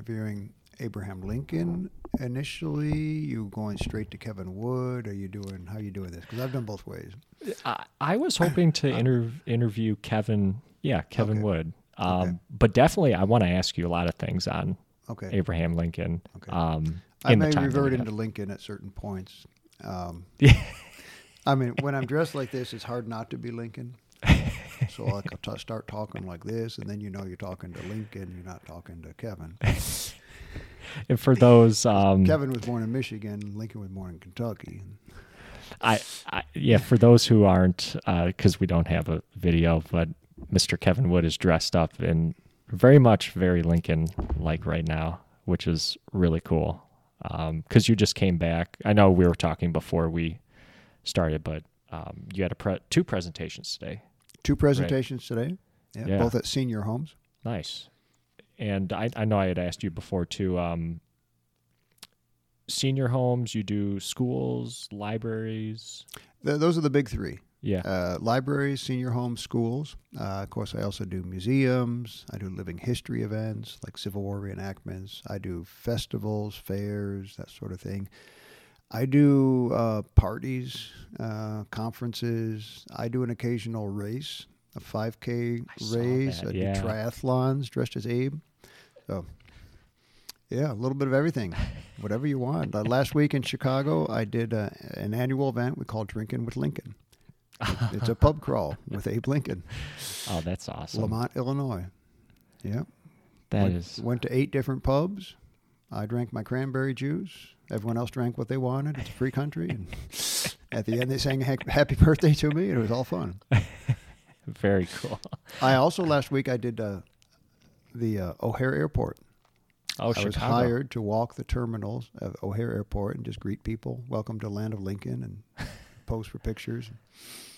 interviewing Abraham Lincoln initially? You going straight to Kevin Wood? Are you doing how are you doing this? Because I've done both ways. I, I was hoping to inter- interview Kevin. Yeah, Kevin Okay. Wood. Um, Okay. But definitely, I want to ask you a lot of things on Okay. Abraham Lincoln. Okay. Um, I may time that we revert into Lincoln at certain points. Um. I mean, when I'm dressed like this, it's hard not to be Lincoln. So I'll t- start talking like this, and then you know you're talking to Lincoln. You're not talking to Kevin. And for those, um, Kevin was born in Michigan. Lincoln was born in Kentucky. I, I yeah, for those who aren't, because we don't have a video, but Mr. Kevin Wood is dressed up in very much very Lincoln like right now, which is really cool. Because you just came back. I know we were talking before we started, but um, you had a pre- two presentations today. Two presentations today. Yeah, Yeah. both at senior homes. Nice. And I, I know I had asked you before too. Um, senior homes, you do schools, libraries. Th- those are the big three. Yeah. uh, libraries, senior homes, schools. Uh, of course, I also do museums. I do living history events like Civil War reenactments. I do festivals, fairs, that sort of thing. I do uh, parties, uh, conferences. I do an occasional race, a 5K I race. that, I do yeah. triathlons dressed as Abe. So, yeah, a little bit of everything, whatever you want. Uh, last week in Chicago, I did uh, an annual event we call Drinking with Lincoln. It's a pub crawl with Abe Lincoln, oh, that's awesome. Lemont, Illinois. Yeah. That went, is went to eight different pubs. I drank my cranberry juice. Everyone else drank what they wanted. It's a free country. And at the end, they sang happy birthday to me, and it was all fun. very cool. I also last week I did uh, the uh, O'Hare Airport. Oh, I Chicago. was hired to walk the terminals of O'Hare Airport and just greet people, welcome to land of Lincoln, and pose for pictures.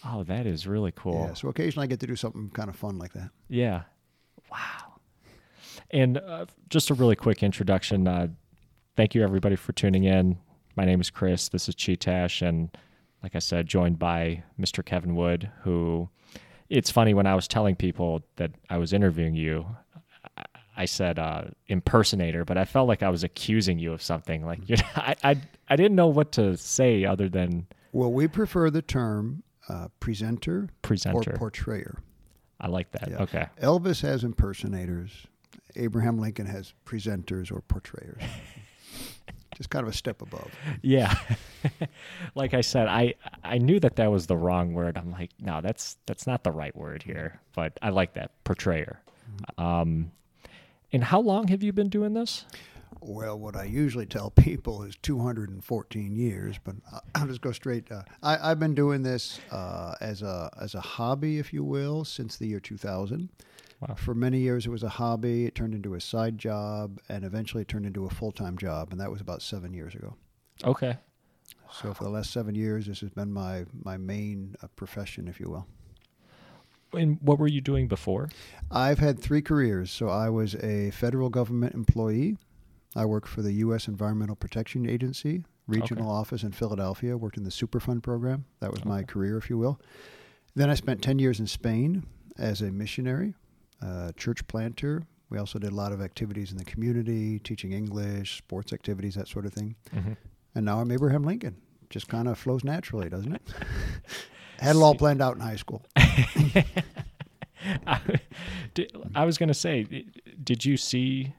Oh, that is really cool. Yeah, so occasionally I get to do something kind of fun like that. Yeah. Wow. And uh, just a really quick introduction. Uh, thank you, everybody, for tuning in. My name is Chris. This is Cheetash. And like I said, joined by Mr. Kevin Wood, who it's funny when I was telling people that I was interviewing you, I- I said uh, impersonator, but I felt like I was accusing you of something. Like, you know, I, I, I didn't know what to say other than Well, we prefer the term uh, presenter, presenter. or portrayer. I like that. Yeah. Okay. Elvis has impersonators. Abraham Lincoln has presenters or portrayers. Just kind of a step above. Yeah. like I said, I I knew that that was the wrong word. I'm like, no, that's that's not the right word here. But I like that portrayer. Um, and how long have you been doing this? Well, what I usually tell people is 214 years, but I- I'll just go straight. Uh, I, I've been doing this uh, as a as a hobby, if you will, since the year 2000. Wow. For many years, it was a hobby. It turned into a side job, and eventually it turned into a full time job, and that was about seven years ago. Okay. So for the last seven years, this has been my my main uh, profession, if you will. And what were you doing before? I've had three careers. So I was a federal government employee. I worked for the U.S. Environmental Protection Agency, regional office in Philadelphia, worked in the Superfund program. That was my career, if you will. Then I spent 10 years in Spain as a missionary, uh, church planter. We also did a lot of activities in the community, teaching English, sports activities, that sort of thing. Mm-hmm. And now I'm Abraham Lincoln. Just kind of flows naturally, doesn't it? Had it all planned out in high school. I, did- I was going to say, did you see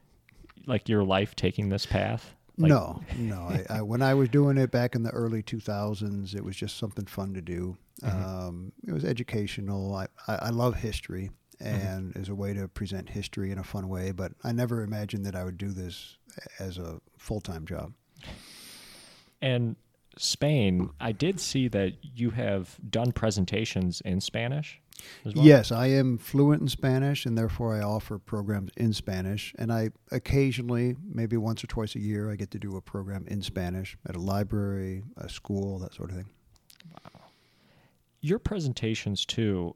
like your life taking this path? Like- no, no. I, I, when I was doing it back in the early 2000s, it was just something fun to do. Mhm. Um, it was educational. I, I love history Mm-hmm. and as a way to present history in a fun way, but I never imagined that I would do this as a full time job. And Spain, I did see that you have done presentations in Spanish as well. Yes, I am fluent in Spanish, and therefore I offer programs in Spanish. And I occasionally, maybe once or twice a year, I get to do a program in Spanish at a library, a school, that sort of thing. Wow. Your presentations too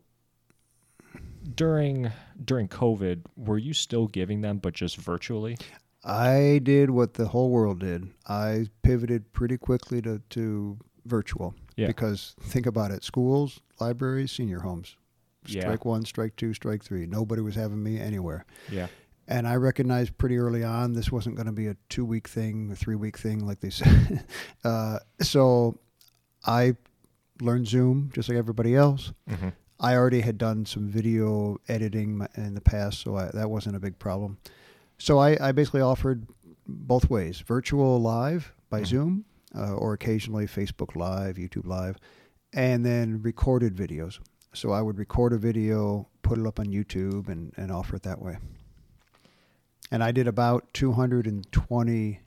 during during COVID, were you still giving them but just virtually? I did what the whole world did. I pivoted pretty quickly to, to virtual. Yeah. Because think about it schools, libraries, senior homes. Yeah. Strike one, strike two, strike three. Nobody was having me anywhere. Yeah. and I recognized pretty early on this wasn't going to be a two week thing a three week thing, like they said. uh, so I learned Zoom just like everybody else. Mm-hmm. I already had done some video editing in the past, so I, that wasn't a big problem. So I, I basically offered both ways virtual live by Mhm. Zoom uh, or occasionally Facebook Live, YouTube Live, and then recorded videos. So I would record a video, put it up on YouTube, and, and offer it that way. And I did about 220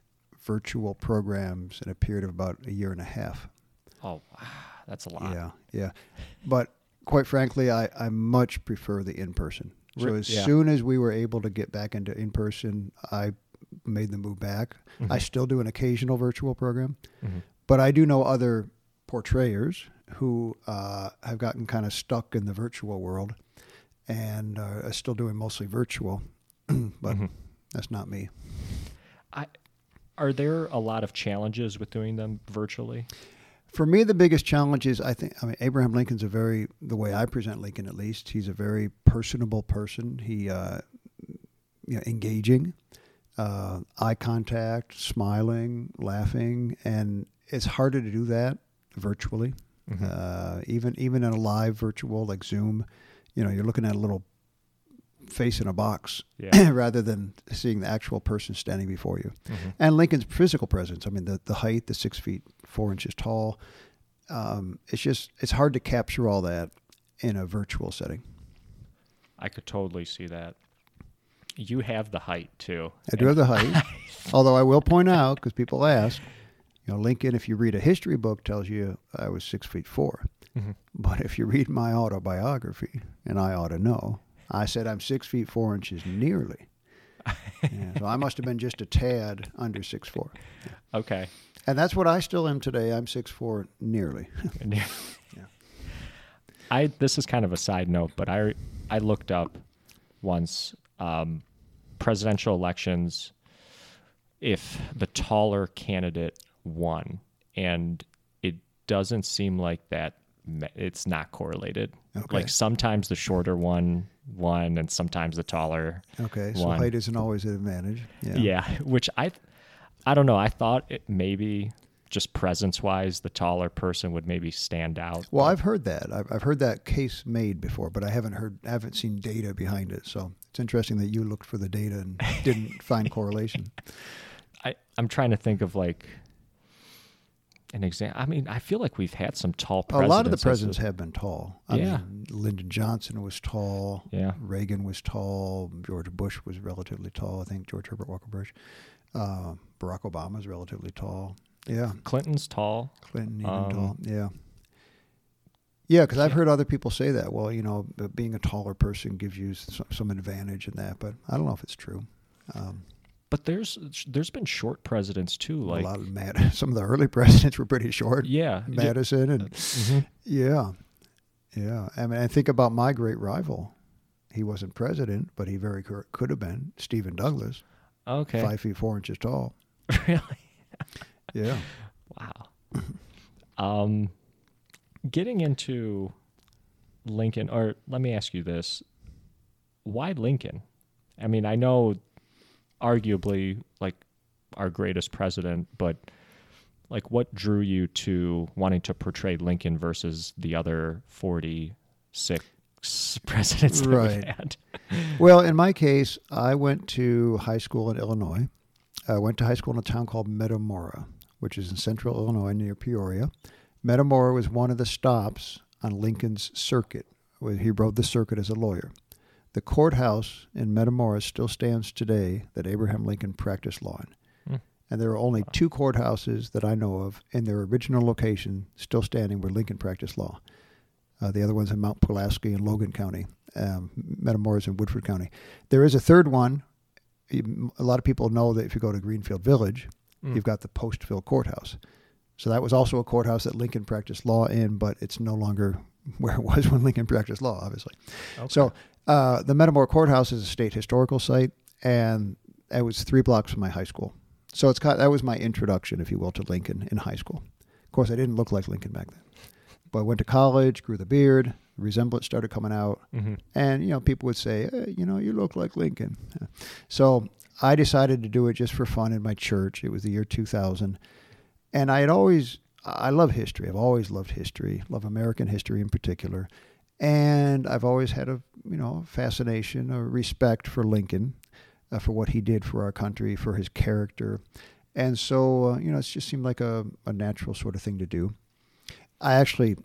virtual programs in a period of about a year and a half. Oh, wow. That's a lot. Yeah, yeah. But quite frankly, I, I much prefer the in person. So as yeah. soon as we were able to get back into in person, I made the move back. I Mhm. still do an occasional virtual program, Mhm. but I do know other portrayers who uh, have gotten kind of stuck in the virtual world and uh, are still doing mostly virtual. but Mhm. that's not me. I, are there a lot of challenges with doing them virtually? For me, the biggest challenge is I think I mean Abraham Lincoln's a very the way I present Lincoln at least. He's a very personable person. He uh, you know engaging, uh, eye contact, smiling, laughing, and it's harder to do that virtually. Mhm. Uh, even even in a live virtual like Zoom, you know, you're looking at a little face in a box Yeah. rather than seeing the actual person standing before you Mhm. and Lincoln's physical presence. I mean, the the height, the six feet four inches tall. Um, it's just it's hard to capture all that in a virtual setting. I could totally see that. You have the height too. I do have the height, although I will point out because people ask, you know, Lincoln. If you read a history book, tells you I was six feet four, Mhm. but if you read my autobiography, and I ought to know, I said I'm six feet four inches nearly. Yeah, so I must have been just a tad under six four, Okay. and that's what I still am today. I'm six four nearly. Yeah. I this is kind of a side note, but I I looked up once um, presidential elections if the taller candidate won, and it doesn't seem like that. It's not correlated. Okay. Like sometimes the shorter one won, and sometimes the taller. Okay, so One. height isn't always an advantage. Yeah. Yeah, which I, I don't know. I thought it maybe just presence wise, the taller person would maybe stand out. Well, I've heard that. I've, I've heard that case made before, but I haven't heard, I haven't seen data behind it. So it's interesting that you looked for the data and didn't find correlation. I, I'm trying to think of like an example. I mean, I feel like we've had some tall presidents. A lot of the presidents have been tall. I Yeah. mean, Lyndon Johnson was tall. Yeah. Reagan was tall. George Bush was relatively tall. I think George Herbert Walker Bush. Uh, Barack Obama is relatively tall. Yeah. Clinton's tall. Clinton even Um, tall. Yeah. Yeah, because I've heard other people say that. Well, you know, being a taller person gives you some, some advantage in that, but I don't know if it's true. Um, But there's there's been short presidents too. a lot of Mad- some of the early presidents were pretty short. yeah, yeah. Madison and Mhm. yeah, yeah. I mean, I think about my great rival. He wasn't president, but he very cou- could have been. Stephen Douglas, Okay. five feet four inches tall. really? Yeah. Wow. um, getting into Lincoln, or let me ask you this: Why Lincoln? I mean, I know, arguably, like our greatest president, but like, what drew you to wanting to portray Lincoln versus the other forty-six presidents that Right. Well, in my case, I went to high school in Illinois. I went to high school in a town called Metamora, which is in central Illinois near Peoria. Metamora was one of the stops on Lincoln's circuit. where He rode the circuit as a lawyer. The courthouse in Metamora still stands today that Abraham Lincoln practiced law in. Hmm. And there are only two courthouses that I know of in their original location still standing where Lincoln practiced law. Uh, the other one's in Mount Pulaski in Logan County. Um, Metamora's in Woodford County. There is a third one. A lot of people know that if you go to Greenfield Village, Mm. you've got the Postville Courthouse. So that was also a courthouse that Lincoln practiced law in, but it's no longer where it was when Lincoln practiced law, obviously. Okay. So uh, the Metamora Courthouse is a state historical site, and it was three blocks from my high school. So it's kind that was my introduction, if you will, to Lincoln in high school. Of course, I didn't look like Lincoln back then, but I went to college, grew the beard, resemblance started coming out, Mm-hmm. and you know people would say, eh, you know, you look like Lincoln. So I decided to do it just for fun in my church. It was the year 2000, and I had always I love history. I've always loved history, love American history in particular, and I've always had a you know fascination, a respect for Lincoln, uh, for what he did for our country, for his character, and so uh, you know it just seemed like a, a natural sort of thing to do. I actually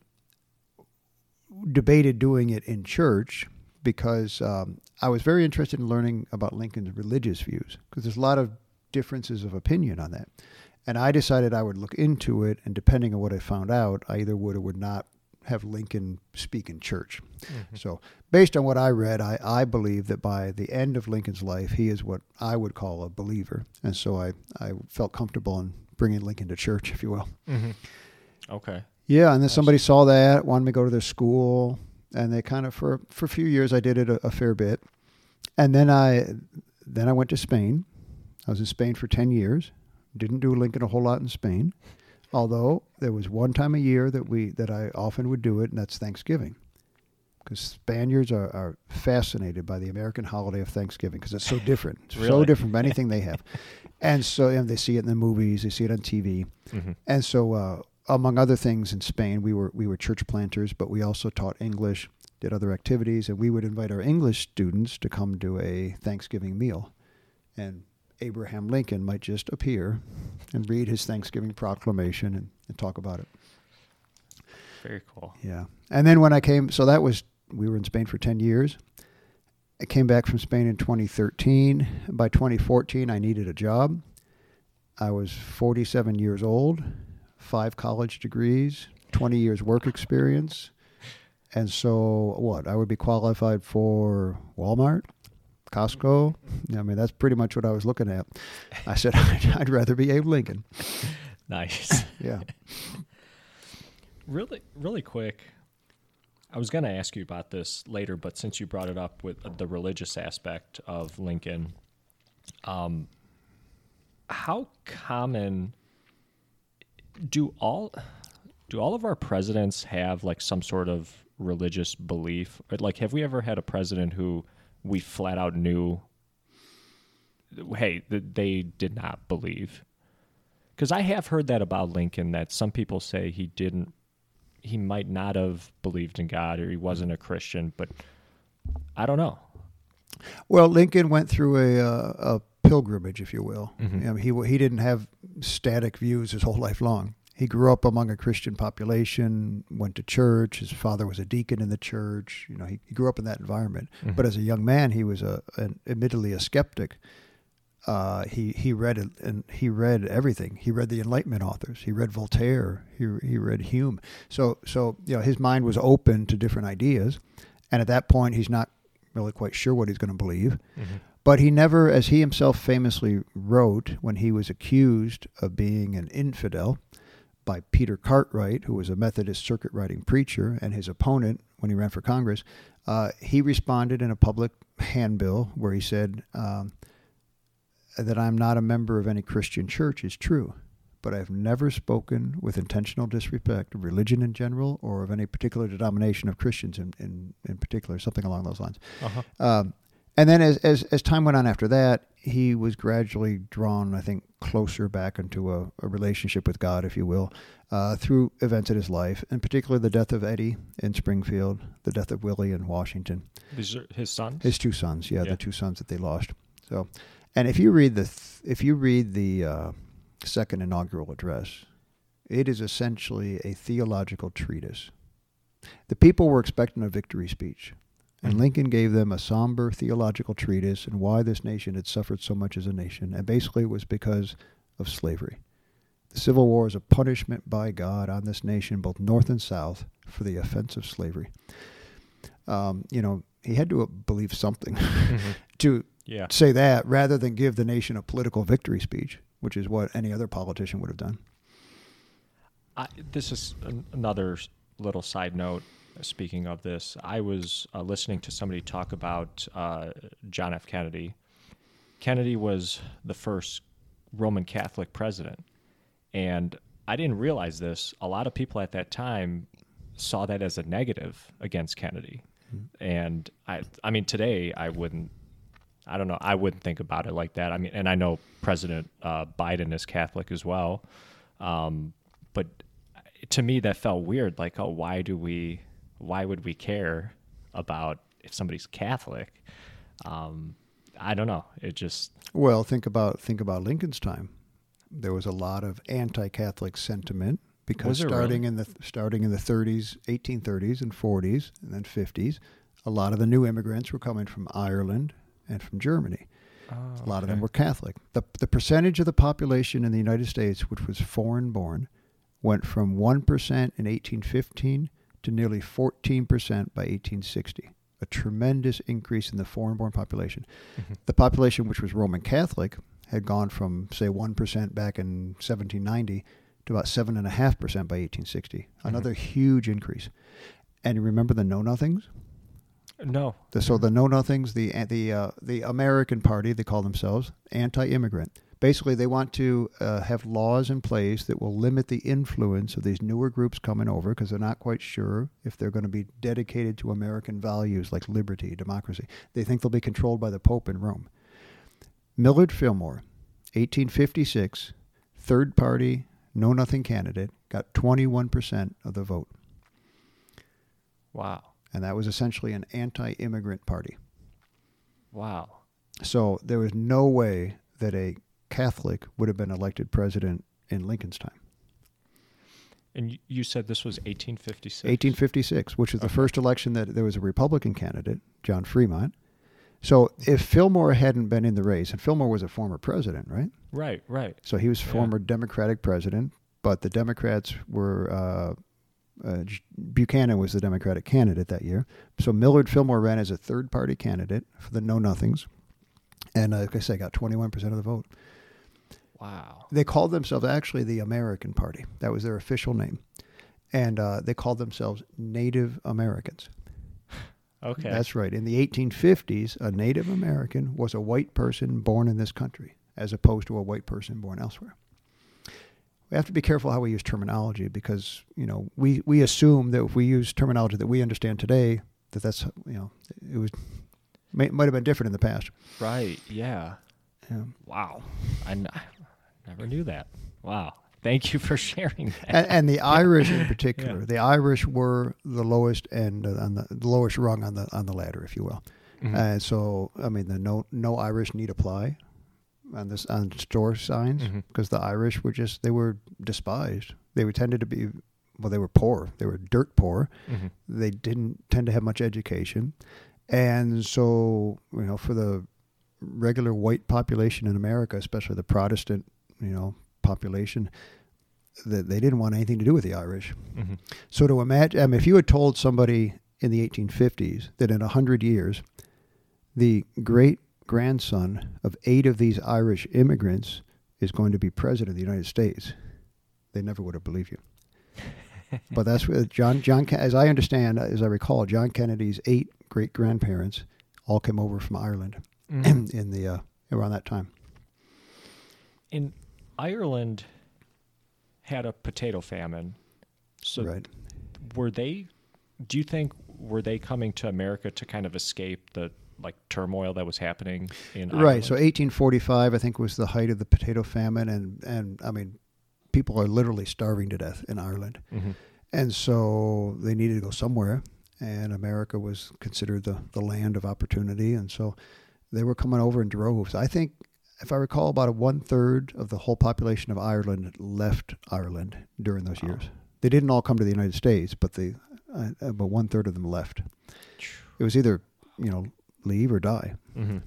debated doing it in church because um, I was very interested in learning about Lincoln's religious views because there's a lot of differences of opinion on that. And I decided I would look into it, and depending on what I found out, I either would or would not have Lincoln speak in church. So, based on what I read, I, I believe that by the end of Lincoln's life, he is what I would call a believer. And so I, I felt comfortable in bringing Lincoln to church, if you will. Mm-hmm. Okay. Yeah, and then somebody saw that, wanted me to go to their school, and they kind of for for a few years I did it a, a fair bit, and then I then I went to Spain. I was in Spain for ten years. Didn't do Lincoln a whole lot in Spain, although there was one time a year that we that I often would do it, and that's Thanksgiving, because Spaniards are, are fascinated by the American holiday of Thanksgiving because it's so different, It's so different from anything they have, and so and they see it in the movies, they see it on TV. Mm-hmm. And so, uh, among other things, in Spain, we were we were church planters, but we also taught English, did other activities, and we would invite our English students to come to a Thanksgiving meal, and Abraham Lincoln might just appear and read his Thanksgiving proclamation and, and talk about it. Very cool. Yeah, and then when I came, so that was we were in Spain for ten years. I came back from Spain in 2013. By 2014, I needed a job. I was 47 years old, five college degrees, 20 years work experience, and so what? I would be qualified for Walmart, Costco. I mean, that's pretty much what I was looking at. I said I'd, I'd rather be Abe Lincoln. Nice. Yeah. really, really quick. I was going to ask you about this later, but since you brought it up with the religious aspect of Lincoln, um, how common do all do all of our presidents have like some sort of religious belief? Like, have we ever had a president who we flat out knew, hey, they did not believe? Because I have heard that about Lincoln that some people say he didn't, he might not have believed in God or he wasn't a Christian, but I don't know. Well, Lincoln went through a, uh, a pilgrimage, if you will. Mhm. I mean, he he didn't have static views his whole life long. He grew up among a Christian population, went to church. His father was a deacon in the church. You know, he, he grew up in that environment. Mhm. But as a young man, he was a an, admittedly a skeptic. Uh, he he read it- and he read everything. He read the Enlightenment authors. He read Voltaire. He he read Hume. So so you know his mind was open to different ideas, and at that point he's not really quite sure what he's going to believe. But he never, as he himself famously wrote when he was accused of being an infidel by Peter Cartwright, who was a Methodist circuit riding preacher, and his opponent when he ran for Congress, uh, he responded in a public handbill where he said um, that I'm not a member of any Christian church is true, but I've never spoken with intentional disrespect of religion in general or of any particular denomination of Christians in, in, in particular, something along those lines. Uh-huh. Um, and then as, as as time went on after that, he was gradually drawn, I think, closer back into a, a relationship with God, if you will, uh, through events in his life, in particular the death of Eddie in Springfield, the death of Willie in Washington, These are his sons? his two sons, yeah, Yeah. the two sons that they lost. So, and if you read the th- if you read the uh, second inaugural address, it is essentially a theological treatise. The people were expecting a victory speech. And Mhm. Lincoln gave them a somber theological treatise and why this nation had suffered so much as a nation. And basically, it was because of slavery. The Civil War is a punishment by God on this nation, both North and South, for the offense of slavery. Um, you know, he had to believe something Mhm. to Yeah. say that rather than give the nation a political victory speech, which is what any other politician would have done. I, this is an, another little side note. Speaking of this, I was uh, listening to somebody talk about uh, John F. Kennedy. Kennedy was the first Roman Catholic president, and I didn't realize this. A lot of people at that time saw that as a negative against Kennedy. Mm-hmm. And I I mean today I wouldn't I don't know I wouldn't think about it like that. I mean and I know President uh, Biden is Catholic as well. Um, but to me that felt weird like oh why do we why would we care about if somebody's Catholic? Um, I don't know. It just Well, think about think about Lincoln's time. There was a lot of anti-Catholic sentiment because starting in the starting in the 30s, 1830s and 40s and then 50s, a lot of the new immigrants were coming from Ireland and from Germany. Ah, a lot of them were Catholic. The the percentage of the population in the United States which was foreign born went from 1% in 1815 to nearly 14% by 1860. A tremendous increase in the foreign born population. Mm-hmm. The population, which was Roman Catholic, had gone from, say, 1% back in 1790 to about 7.5% by 1860. Mm-hmm. Another huge increase. And you remember the Know Nothings? No. The, so the Know Nothings, the the uh, the American Party, they call themselves anti-immigrant. Basically, they want to uh, have laws in place that will limit the influence of these newer groups coming over because they're not quite sure if they're going to be dedicated to American values like liberty, democracy. They think they'll be controlled by the Pope in Rome. Millard Fillmore, 1856, third party, know nothing candidate, got 21% of the vote. Wow. And that was essentially an anti immigrant party. Wow. So there was no way that a Catholic would have been elected president in Lincoln's time. And you said this was 1856. 1856, which was the first election that there was a Republican candidate, John Fremont. So if Fillmore hadn't been in the race, and Fillmore was a former president, right? Right, right. So he was Yeah. former Democratic president, but the Democrats were uh, uh, Buchanan was the Democratic candidate that year. So Millard Fillmore ran as a third party candidate for the Know Nothings, and uh, like I say, got 21 percent of the vote. Wow. They called themselves actually the American Party. That was their official name, and uh, they called themselves Native Americans. Okay. That's right. In the 1850s, a Native American was a white person born in this country, as opposed to a white person born elsewhere. We have to be careful how we use terminology because you know we, we assume that if we use terminology that we understand today, that that's you know it was may, might have been different in the past. right. Yeah. Yeah. Wow. I, n- I never knew that. Wow. Thank you for sharing that. And, and the Irish in particular, Yeah. the Irish were the lowest end on the, the lowest rung on the on the ladder, if you will. Mhm. And so, I mean, the no no Irish need apply on this on store signs because the Irish were just they were despised. They were tended to be well, they were poor. They were dirt poor. Mhm. They didn't tend to have much education, and so you know, for the regular white population in America, especially the Protestant, you know, population, that they didn't want anything to do with the Irish. Mhm. So to imagine, I mean, if you had told somebody in the 1850s that in a 100 years, the great grandson of eight of these Irish immigrants is going to be president of the United States, they never would have believed you. but that's what John, John, as I understand, as I recall, John Kennedy's eight great grandparents all came over from Ireland Mhm. in the uh, around that time. In Ireland had a potato famine. So right. were they do you think were they coming to America to kind of escape the like turmoil that was happening in Ireland. Right. So 1845, I think, was the height of the potato famine, and and I mean, people are literally starving to death in Ireland, Mhm. and so they needed to go somewhere, and America was considered the the land of opportunity, and so they were coming over in droves. I think. If I recall, about a one third of the whole population of Ireland left Ireland during those years. They didn't all come to the United States, but they, uh, about one third of them left. It was either, you know, leave or die. Mm-hmm.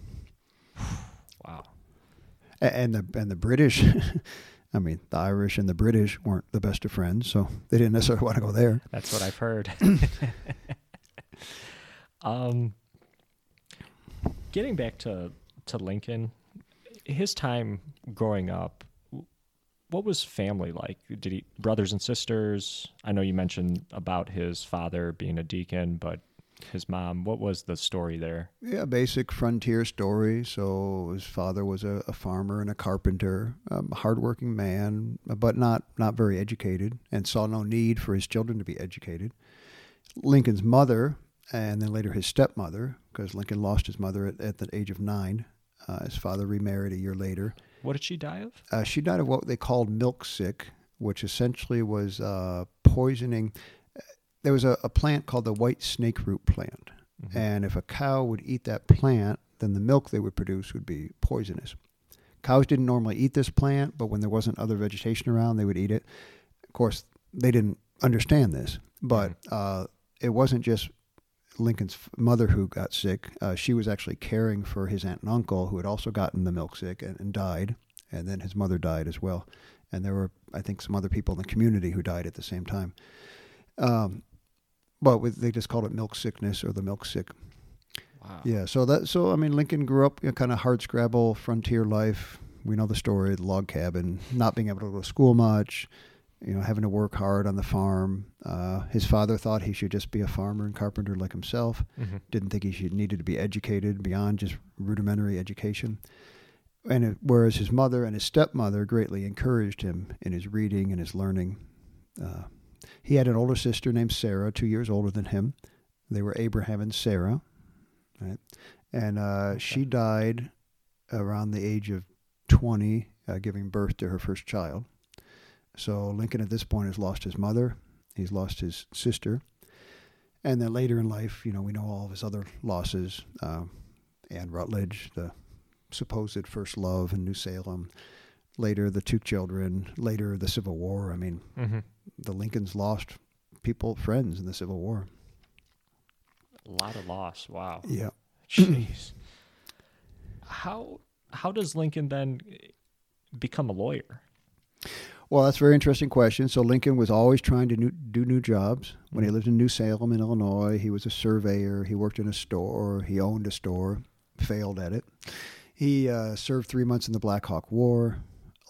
Wow. A- and the and the British. I mean, the Irish and the British weren't the best of friends, so they didn't necessarily want to go there. That's what I've heard. um, getting back to to Lincoln, his time growing up, what was family like? Did he brothers and sisters? I know you mentioned about his father being a deacon, but his mom. What was the story there? Yeah, basic frontier story. So his father was a, a farmer and a carpenter, um, a hardworking man, but not not very educated, and saw no need for his children to be educated. Lincoln's mother, and then later his stepmother, because Lincoln lost his mother at, at the age of nine. Uh, his father remarried a year later. What did she die of? Uh, she died of what they called milk sick, which essentially was uh, poisoning. There was a, a, plant called the white snake root plant. Mm-hmm. And if a cow would eat that plant, then the milk they would produce would be poisonous. Cows didn't normally eat this plant, but when there wasn't other vegetation around, they would eat it. Of course, they didn't understand this, but mm-hmm. uh, it wasn't just Lincoln's mother who got sick. Uh, she was actually caring for his aunt and uncle who had also gotten the milk sick and, and, died, and then his mother died as well. And there were, I think, some other people in the community who died at the same time. Um, but with, they just called it milk sickness or the milk sick. Wow. Yeah. So that so I mean Lincoln grew up you know, kind of hard scrabble frontier life. We know the story, the log cabin, not being able to go to school much you know, having to work hard on the farm. Uh, his father thought he should just be a farmer and carpenter like himself. Mm-hmm. Didn't think he should needed to be educated beyond just rudimentary education. And it, whereas his mother and his stepmother greatly encouraged him in his reading and his learning. Uh, he had an older sister named Sarah, two years older than him. They were Abraham and Sarah, right? And uh, okay. she died around the age of 20, uh, giving birth to her first child. So Lincoln at this point has lost his mother, he's lost his sister, and then later in life, you know, we know all of his other losses. Uh, Anne Rutledge, the supposed first love in New Salem. Later, the two children. Later, the Civil War. I mean, mm-hmm. The Lincolns lost people, friends in the Civil War. A lot of loss. Wow. Yeah. Jeez. how how does Lincoln then become a lawyer? Well, that's a very interesting question. So Lincoln was always trying to new, do new jobs. When he mm-hmm. lived in New Salem in Illinois, he was a surveyor. He worked in a store. He owned a store. Failed at it. He uh, served three months in the Black Hawk War.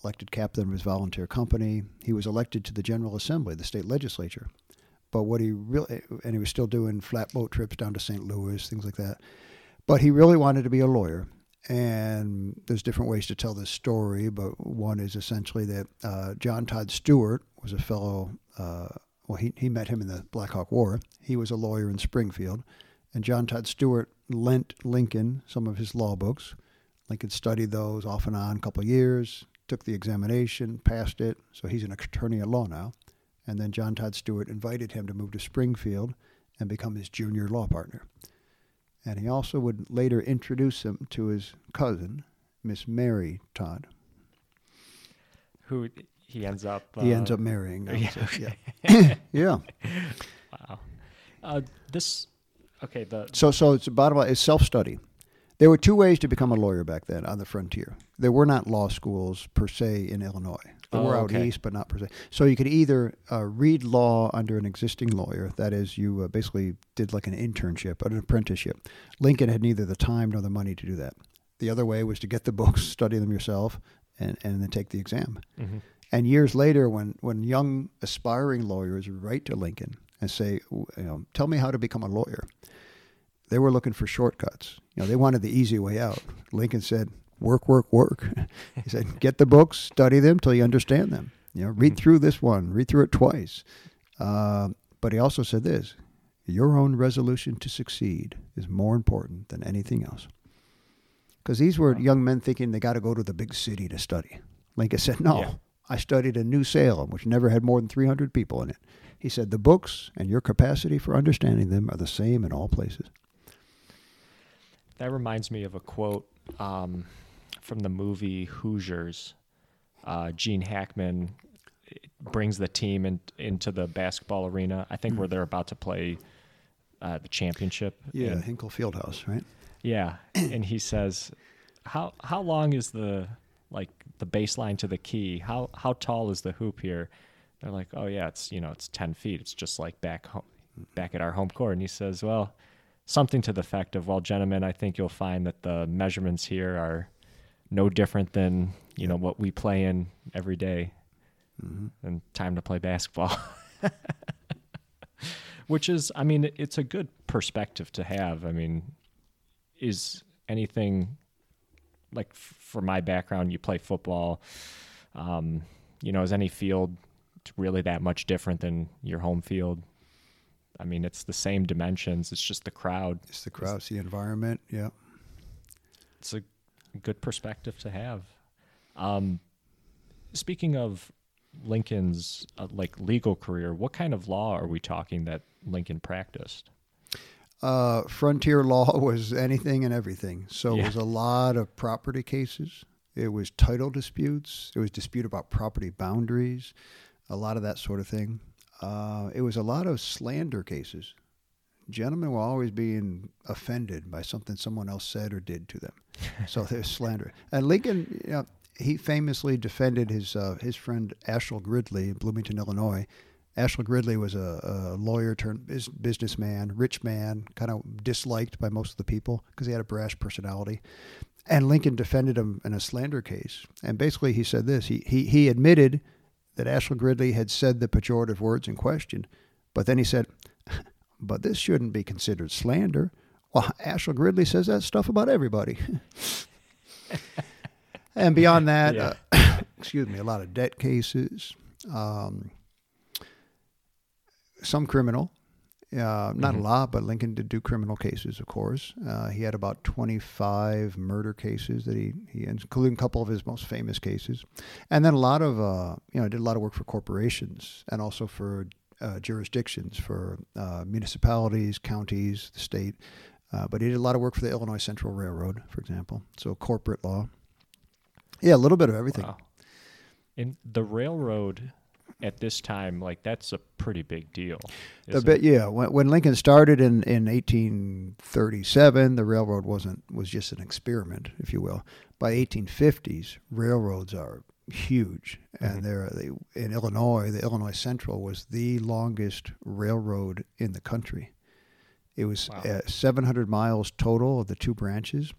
Elected captain of his volunteer company. He was elected to the General Assembly, the state legislature. But what he really, and he was still doing flatboat trips down to St. Louis, things like that. But he really wanted to be a lawyer. And there's different ways to tell this story, but one is essentially that uh, John Todd Stuart was a fellow, uh, well, he, he met him in the Black Hawk War. He was a lawyer in Springfield. And John Todd Stuart lent Lincoln some of his law books. Lincoln studied those off and on a couple of years, took the examination, passed it. So he's an attorney at law now. And then John Todd Stuart invited him to move to Springfield and become his junior law partner. And he also would later introduce him to his cousin, Miss Mary Todd. Who he ends up. Uh, he ends up marrying. Yeah. Okay. Yeah. yeah. Wow. Uh, this. Okay. The so so it's bottom line. It's self study. There were two ways to become a lawyer back then on the frontier. There were not law schools per se in Illinois. There oh, were out okay. east, but not per se. So you could either uh, read law under an existing lawyer, that is, you uh, basically did like an internship, an apprenticeship. Lincoln had neither the time nor the money to do that. The other way was to get the books, study them yourself, and, and then take the exam. Mm-hmm. And years later, when, when young aspiring lawyers write to Lincoln and say, you know, tell me how to become a lawyer, they were looking for shortcuts. You know, they wanted the easy way out. Lincoln said, work, work, work. he said, get the books, study them till you understand them. You know, read mm-hmm. through this one, read through it twice. Uh, but he also said this your own resolution to succeed is more important than anything else. Because these were young men thinking they got to go to the big city to study. Lincoln said, no, yeah. I studied in New Salem, which never had more than 300 people in it. He said, the books and your capacity for understanding them are the same in all places. That reminds me of a quote um, from the movie Hoosiers. Uh, Gene Hackman brings the team in, into the basketball arena. I think mm. where they're about to play uh, the championship. Yeah, in, Hinkle Fieldhouse, right? Yeah, and he says, "How how long is the like the baseline to the key? How how tall is the hoop here?" They're like, "Oh yeah, it's you know it's ten feet. It's just like back home, back at our home court." And he says, "Well." Something to the effect of, "Well, gentlemen, I think you'll find that the measurements here are no different than you know what we play in every day, mm-hmm. and time to play basketball." Which is, I mean, it's a good perspective to have. I mean, is anything like for my background, you play football. Um, you know, is any field really that much different than your home field? I mean, it's the same dimensions. It's just the crowd. It's the crowd, it's the environment. Yeah. It's a good perspective to have. Um, speaking of Lincoln's uh, like legal career, what kind of law are we talking that Lincoln practiced? Uh, frontier law was anything and everything. So Yeah. it was a lot of property cases. It was title disputes. It was dispute about property boundaries, a lot of that sort of thing. Uh, it was a lot of slander cases. Gentlemen were always being offended by something someone else said or did to them. So there's slander. And Lincoln, you know, he famously defended his uh, his friend Ashel Gridley in Bloomington, Illinois. Ashel Gridley was a, a lawyer turned bus- businessman, rich man, kind of disliked by most of the people because he had a brash personality. And Lincoln defended him in a slander case. And basically, he said this: he he, he admitted that Ashel Gridley had said the pejorative words in question, but then he said, "But this shouldn't be considered slander." Well, Ashel Gridley says that stuff about everybody. and beyond that, Yeah. uh, excuse me, a lot of debt cases, um, some criminal. Uh, not Mhm. a lot, but Lincoln did do criminal cases, of course. Uh, he had about 25 murder cases that he, he, including a couple of his most famous cases. And then a lot of, uh, you know, did a lot of work for corporations and also for uh, jurisdictions, for uh, municipalities, counties, the state. Uh, but he did a lot of work for the Illinois Central Railroad, for example. So corporate law. Yeah, a little bit of everything. Wow. And the railroad at this time, like that's a pretty big deal. A bit, yeah. When, when Lincoln started in, in 1837, the railroad wasn't was just an experiment, if you will. By 1850s, railroads are huge, and Mhm. they're they, in Illinois. The Illinois Central was the longest railroad in the country. It was Wow. uh, 700 miles total of the two branches.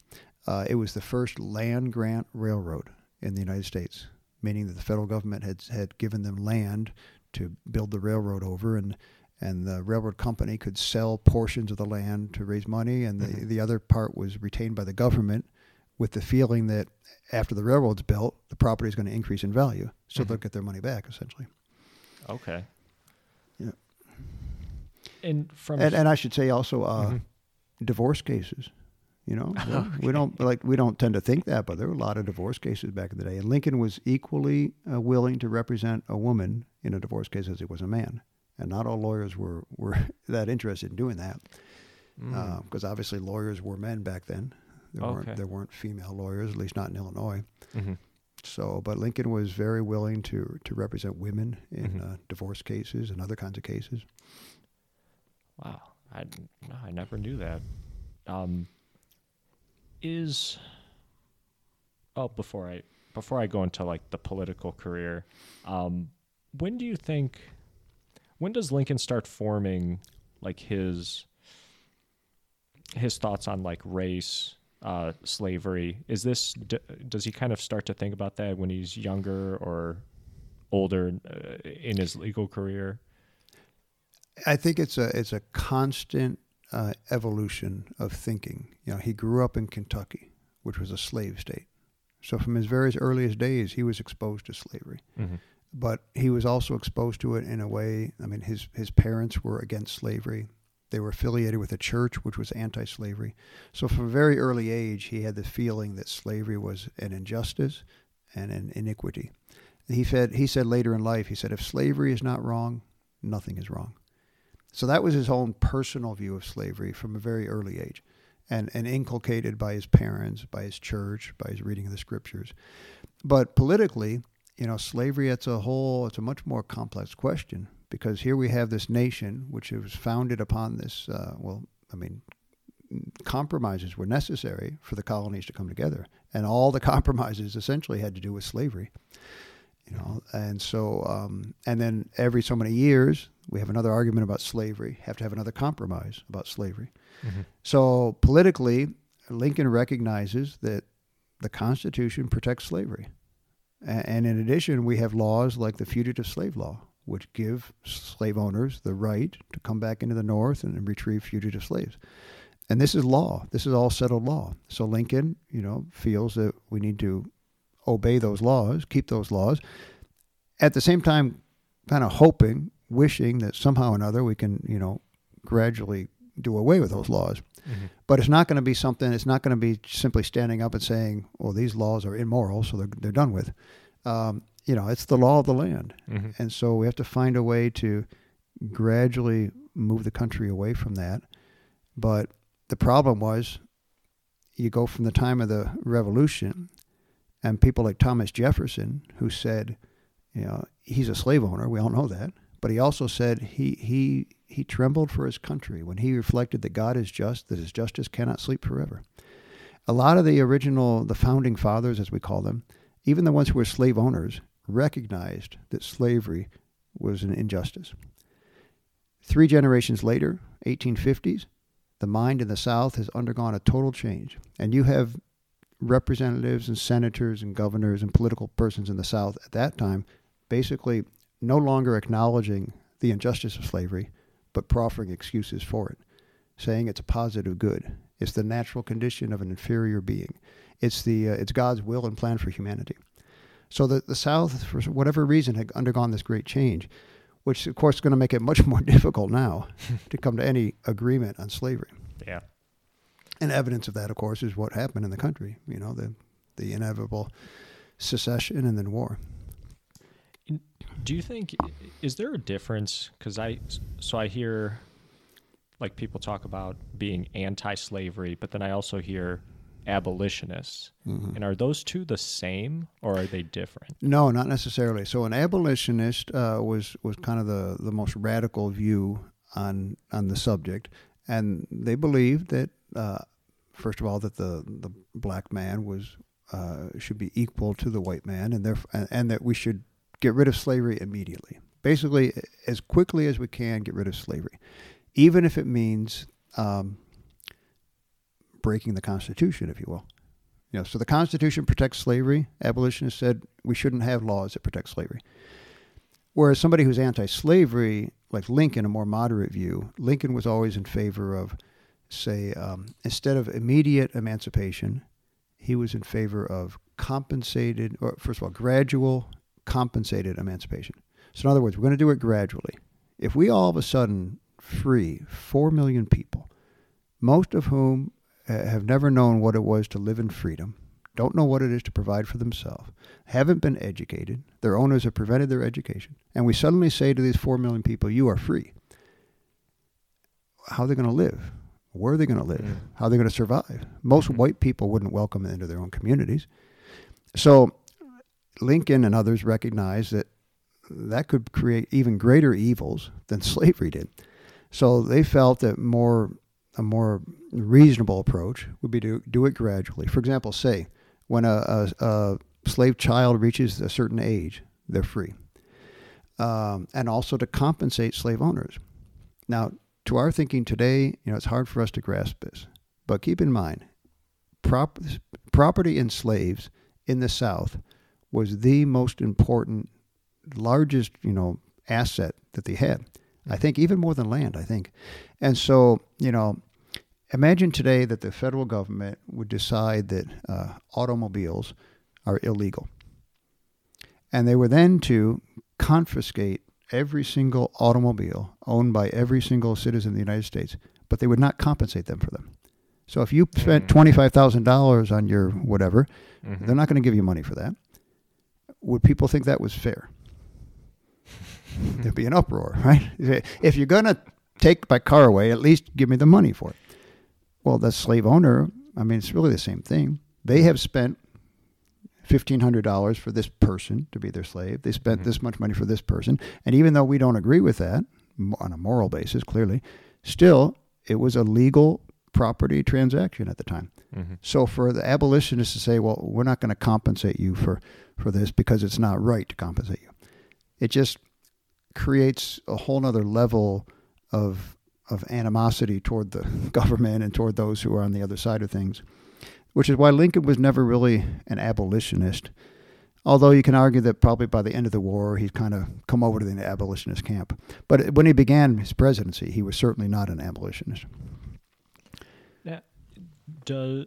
Uh, it was the first land grant railroad in the United States, meaning that the federal government had had given them land to build the railroad over, and and the railroad company could sell portions of the land to raise money, and the, Mhm. the other part was retained by the government, with the feeling that after the railroad's built, the property is going to increase in value, so they'll Mhm. get their money back essentially. Okay. Yeah. And from And, and I should say also uh, Mhm. divorce cases. You know, we don't like we don't tend to think that, but there were a lot of divorce cases back in the day, and Lincoln was equally uh, willing to represent a woman in a divorce case as he was a man, and not all lawyers were were that interested in doing that, Mm. because obviously lawyers were men back then. There Okay. weren't there weren't female lawyers, at least not in Illinois. Mhm. So, but Lincoln was very willing to to represent women in Mhm. uh, divorce cases and other kinds of cases. Wow, I I never knew that. Um, is oh before I before I go into like the political career, um, when do you think when does Lincoln start forming like his his thoughts on like race, uh, slavery? Is this d- does he kind of start to think about that when he's younger or older uh, in his legal career? I think it's a it's a constant uh, evolution of thinking. You know, he grew up in Kentucky, which was a slave state. So from his very earliest days, he was exposed to slavery. Mm-hmm. But he was also exposed to it in a way. I mean, his his parents were against slavery. They were affiliated with a church which was anti-slavery. So from a very early age, he had the feeling that slavery was an injustice and an iniquity. He said he said later in life, he said, if slavery is not wrong, nothing is wrong. So that was his own personal view of slavery from a very early age, and, and inculcated by his parents, by his church, by his reading of the scriptures. But politically, you know, slavery it's a whole it's a much more complex question because here we have this nation which was founded upon this. Uh, well, I mean, compromises were necessary for the colonies to come together, and all the compromises essentially had to do with slavery. You know, and so um, and then every so many years we have another argument about slavery. Have to have another compromise about slavery. Mm-hmm. So politically, Lincoln recognizes that the Constitution protects slavery. And in addition, we have laws like the Fugitive Slave Law, which give slave owners the right to come back into the North and retrieve fugitive slaves. And this is law. This is all settled law. So Lincoln, you know, feels that we need to obey those laws, keep those laws. At the same time, kind of hoping, wishing that somehow or another we can, you know, gradually do away with those laws. Mm-hmm. But it's not going to be something. It's not going to be simply standing up and saying, "Well, these laws are immoral, so they're they're done with." Um, you know, it's the law of the land, mm-hmm. and so we have to find a way to gradually move the country away from that. But the problem was, you go from the time of the Revolution, and people like Thomas Jefferson, who said, you know, he's a slave owner. We all know that. But he also said he, he, he trembled for his country when he reflected that God is just, that his justice cannot sleep forever. A lot of the original, the founding fathers, as we call them, even the ones who were slave owners, recognized that slavery was an injustice. Three generations later, 1850s, the mind in the South has undergone a total change. And you have representatives and senators and governors and political persons in the South at that time basically no longer acknowledging the injustice of slavery, but proffering excuses for it, saying it's a positive good. It's the natural condition of an inferior being. It's the uh, it's God's will and plan for humanity. So the the South, for whatever reason, had undergone this great change, which of course is going to make it much more difficult now to come to any agreement on slavery. Yeah. And evidence of that, of course, is what happened in the country. You know, the the inevitable secession and then war. Do you think is there a difference? Because I so I hear like people talk about being anti-slavery, but then I also hear abolitionists. Mm-hmm. And are those two the same, or are they different? No, not necessarily. So an abolitionist uh, was was kind of the the most radical view on on the subject, and they believed that uh, first of all that the the black man was uh, should be equal to the white man, and therefore, and, and that we should get rid of slavery immediately. Basically, as quickly as we can, get rid of slavery, even if it means um, breaking the Constitution, if you will. You know, so the Constitution protects slavery. Abolitionists said we shouldn't have laws that protect slavery. Whereas somebody who's anti-slavery, like Lincoln, a more moderate view, Lincoln was always in favor of, say, um, instead of immediate emancipation, he was in favor of compensated, or first of all, gradual compensated emancipation. So, in other words, we're going to do it gradually. If we all of a sudden free 4 million people, most of whom have never known what it was to live in freedom, don't know what it is to provide for themselves, haven't been educated, their owners have prevented their education, and we suddenly say to these 4 million people, You are free. How are they going to live? Where are they going to live? Mm. How are they going to survive? Most mm-hmm. white people wouldn't welcome them into their own communities. So Lincoln and others recognized that that could create even greater evils than slavery did. So they felt that more a more reasonable approach would be to do it gradually. For example, say when a, a, a slave child reaches a certain age, they're free, um, and also to compensate slave owners. Now, to our thinking today, you know, it's hard for us to grasp this, but keep in mind, prop, property in slaves in the South was the most important, largest, you know, asset that they had. I think even more than land, I think. And so, you know, imagine today that the federal government would decide that uh, automobiles are illegal. And they were then to confiscate every single automobile owned by every single citizen of the United States, but they would not compensate them for them. So if you spent mm. $25,000 on your whatever, mm-hmm. they're not going to give you money for that would people think that was fair? There'd be an uproar, right? If you're going to take my car away, at least give me the money for it. Well, the slave owner, I mean, it's really the same thing. They have spent $1,500 for this person to be their slave. They spent mm-hmm. this much money for this person. And even though we don't agree with that on a moral basis, clearly, still, it was a legal property transaction at the time. Mm-hmm. So for the abolitionists to say, well, we're not going to compensate you for for this because it's not right to compensate you. It just creates a whole nother level of of animosity toward the government and toward those who are on the other side of things, which is why Lincoln was never really an abolitionist. Although you can argue that probably by the end of the war, he'd kind of come over to the abolitionist camp. But when he began his presidency, he was certainly not an abolitionist. Now, do,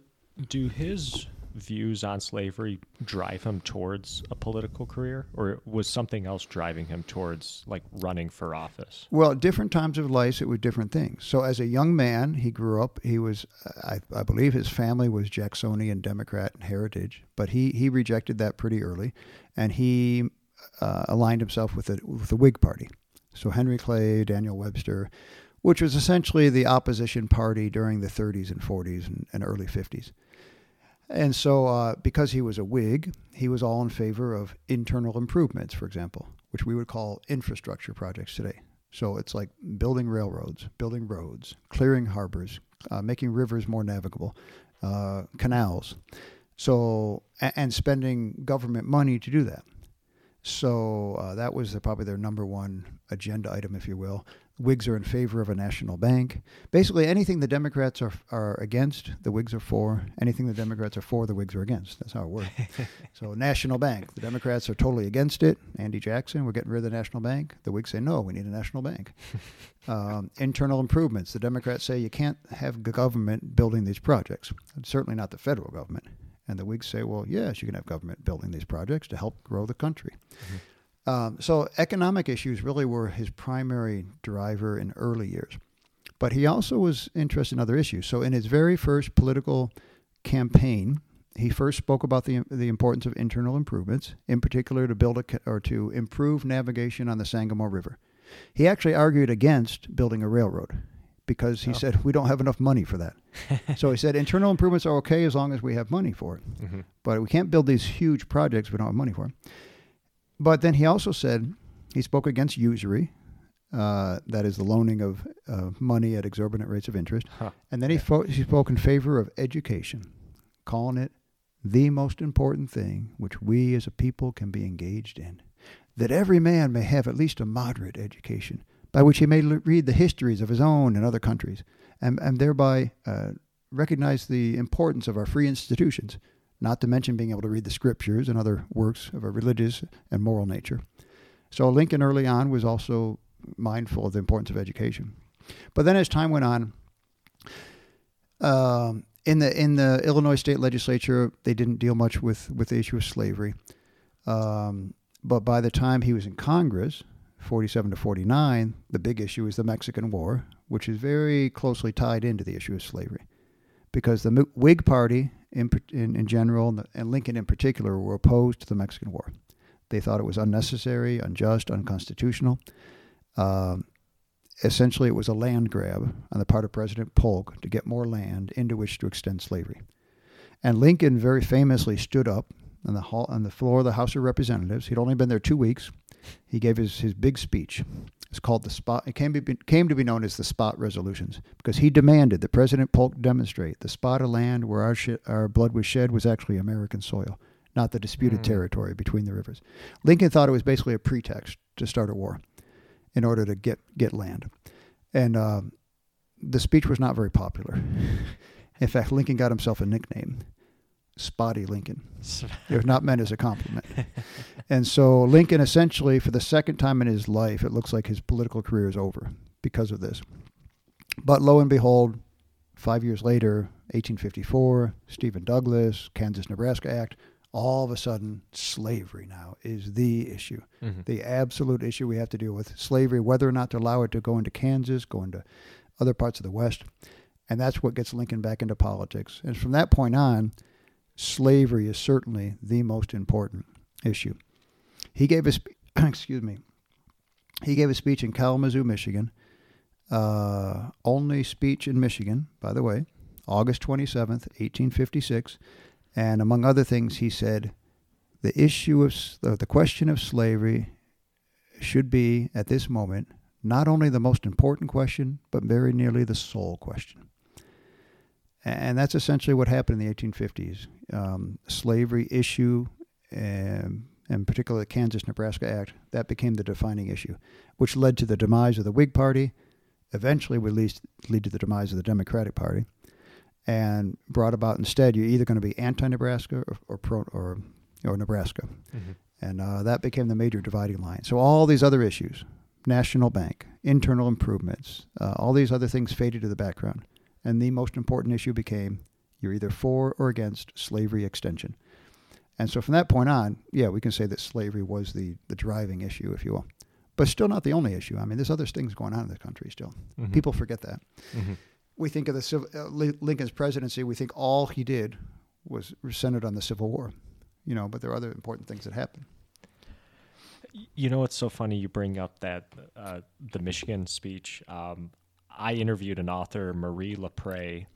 do his views on slavery drive him towards a political career, or was something else driving him towards like running for office? Well, different times of life, it was different things. So, as a young man, he grew up. He was, I, I believe, his family was Jacksonian Democrat heritage, but he he rejected that pretty early, and he uh, aligned himself with the with the Whig Party. So Henry Clay, Daniel Webster, which was essentially the opposition party during the 30s and 40s and, and early 50s. And so, uh, because he was a Whig, he was all in favor of internal improvements, for example, which we would call infrastructure projects today. So it's like building railroads, building roads, clearing harbors, uh, making rivers more navigable, uh, canals. So and spending government money to do that. So uh, that was the, probably their number one agenda item, if you will. Whigs are in favor of a national bank. Basically, anything the Democrats are, are against, the Whigs are for. Anything the Democrats are for, the Whigs are against. That's how it works. so, national bank. The Democrats are totally against it. Andy Jackson, we're getting rid of the national bank. The Whigs say, no, we need a national bank. um, internal improvements. The Democrats say you can't have government building these projects. certainly not the federal government. And the Whigs say, well, yes, you can have government building these projects to help grow the country. Mm-hmm. Um, so economic issues really were his primary driver in early years. But he also was interested in other issues. So in his very first political campaign, he first spoke about the, the importance of internal improvements, in particular to build a, or to improve navigation on the Sangamon River. He actually argued against building a railroad because he oh. said we don't have enough money for that. so he said internal improvements are okay as long as we have money for it, mm-hmm. but we can't build these huge projects we don't have money for. But then he also said he spoke against usury, uh, that is the loaning of uh, money at exorbitant rates of interest, huh. and then he, fo- he spoke in favor of education, calling it the most important thing which we as a people can be engaged in, that every man may have at least a moderate education by which he may l- read the histories of his own and other countries, and, and thereby uh, recognize the importance of our free institutions, not to mention being able to read the scriptures and other works of a religious and moral nature. So Lincoln early on was also mindful of the importance of education. But then as time went on, um, in the in the Illinois state legislature, they didn't deal much with, with the issue of slavery. Um, but by the time he was in Congress, 47 to 49, the big issue is the Mexican War, which is very closely tied into the issue of slavery. Because the Whig Party in, in, in general, and Lincoln in particular, were opposed to the Mexican War. They thought it was unnecessary, unjust, unconstitutional. Um, essentially, it was a land grab on the part of President Polk to get more land into which to extend slavery. And Lincoln very famously stood up on the, hall, on the floor of the House of Representatives. He'd only been there two weeks he gave his, his big speech. It's called the spot. It came, be, came to be known as the spot resolutions because he demanded that President Polk demonstrate the spot of land where our, sh- our blood was shed was actually American soil, not the disputed mm. territory between the rivers. Lincoln thought it was basically a pretext to start a war in order to get, get land. And uh, the speech was not very popular. In fact, Lincoln got himself a nickname spotty Lincoln. it was not meant as a compliment. and so Lincoln essentially, for the second time in his life, it looks like his political career is over because of this. But lo and behold, five years later, 1854, Stephen Douglas, Kansas Nebraska Act, all of a sudden, slavery now is the issue, mm-hmm. the absolute issue we have to deal with. Slavery, whether or not to allow it to go into Kansas, go into other parts of the West. And that's what gets Lincoln back into politics. And from that point on, slavery is certainly the most important issue. He gave a spe- excuse me. He gave a speech in Kalamazoo, Michigan. Uh, only speech in Michigan, by the way, August 27th, 1856. And among other things, he said, the issue of the question of slavery should be, at this moment, not only the most important question, but very nearly the sole question. And that's essentially what happened in the 1850s. Um, slavery issue, and, and particularly the Kansas Nebraska Act, that became the defining issue, which led to the demise of the Whig Party, eventually would lead, lead to the demise of the Democratic Party, and brought about instead you're either going to be anti-Nebraska or or, pro, or, or Nebraska, mm-hmm. and uh, that became the major dividing line. So all these other issues, national bank, internal improvements, uh, all these other things faded to the background and the most important issue became You're either for or against slavery extension. And so from that point on, yeah, we can say that slavery was the, the driving issue, if you will. But still not the only issue. I mean, there's other things going on in the country still. Mhm. People forget that. Mhm. We think of the civil, uh, Lincoln's presidency, we think all he did was centered on the Civil War, you know, but there are other important things that happened. You know, it's so funny you bring up that uh, the Michigan speech. Um, I interviewed an author, Marie Lepre.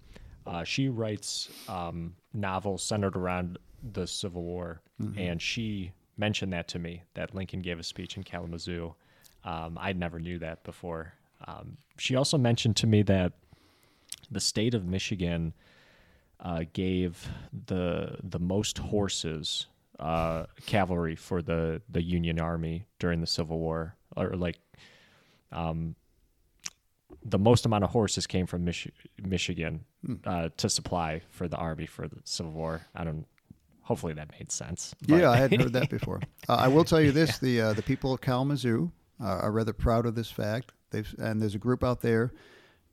Uh, she writes um, novels centered around the Civil War, and she mentioned that to me that Lincoln gave a speech in Kalamazoo. Um, I never knew that before. Um, she also mentioned to me that the state of Michigan uh, gave the the most horses uh, cavalry for the the Union Army during the Civil War, or like um, the most amount of horses came from Mich- Michigan uh, to supply for the Army for the Civil War. I don't. Hopefully that made sense. but- Yeah, I hadn't heard that before. Uh, I will tell you this: the uh, the people of Kalamazoo uh, are rather proud of this fact. They've and there's a group out there.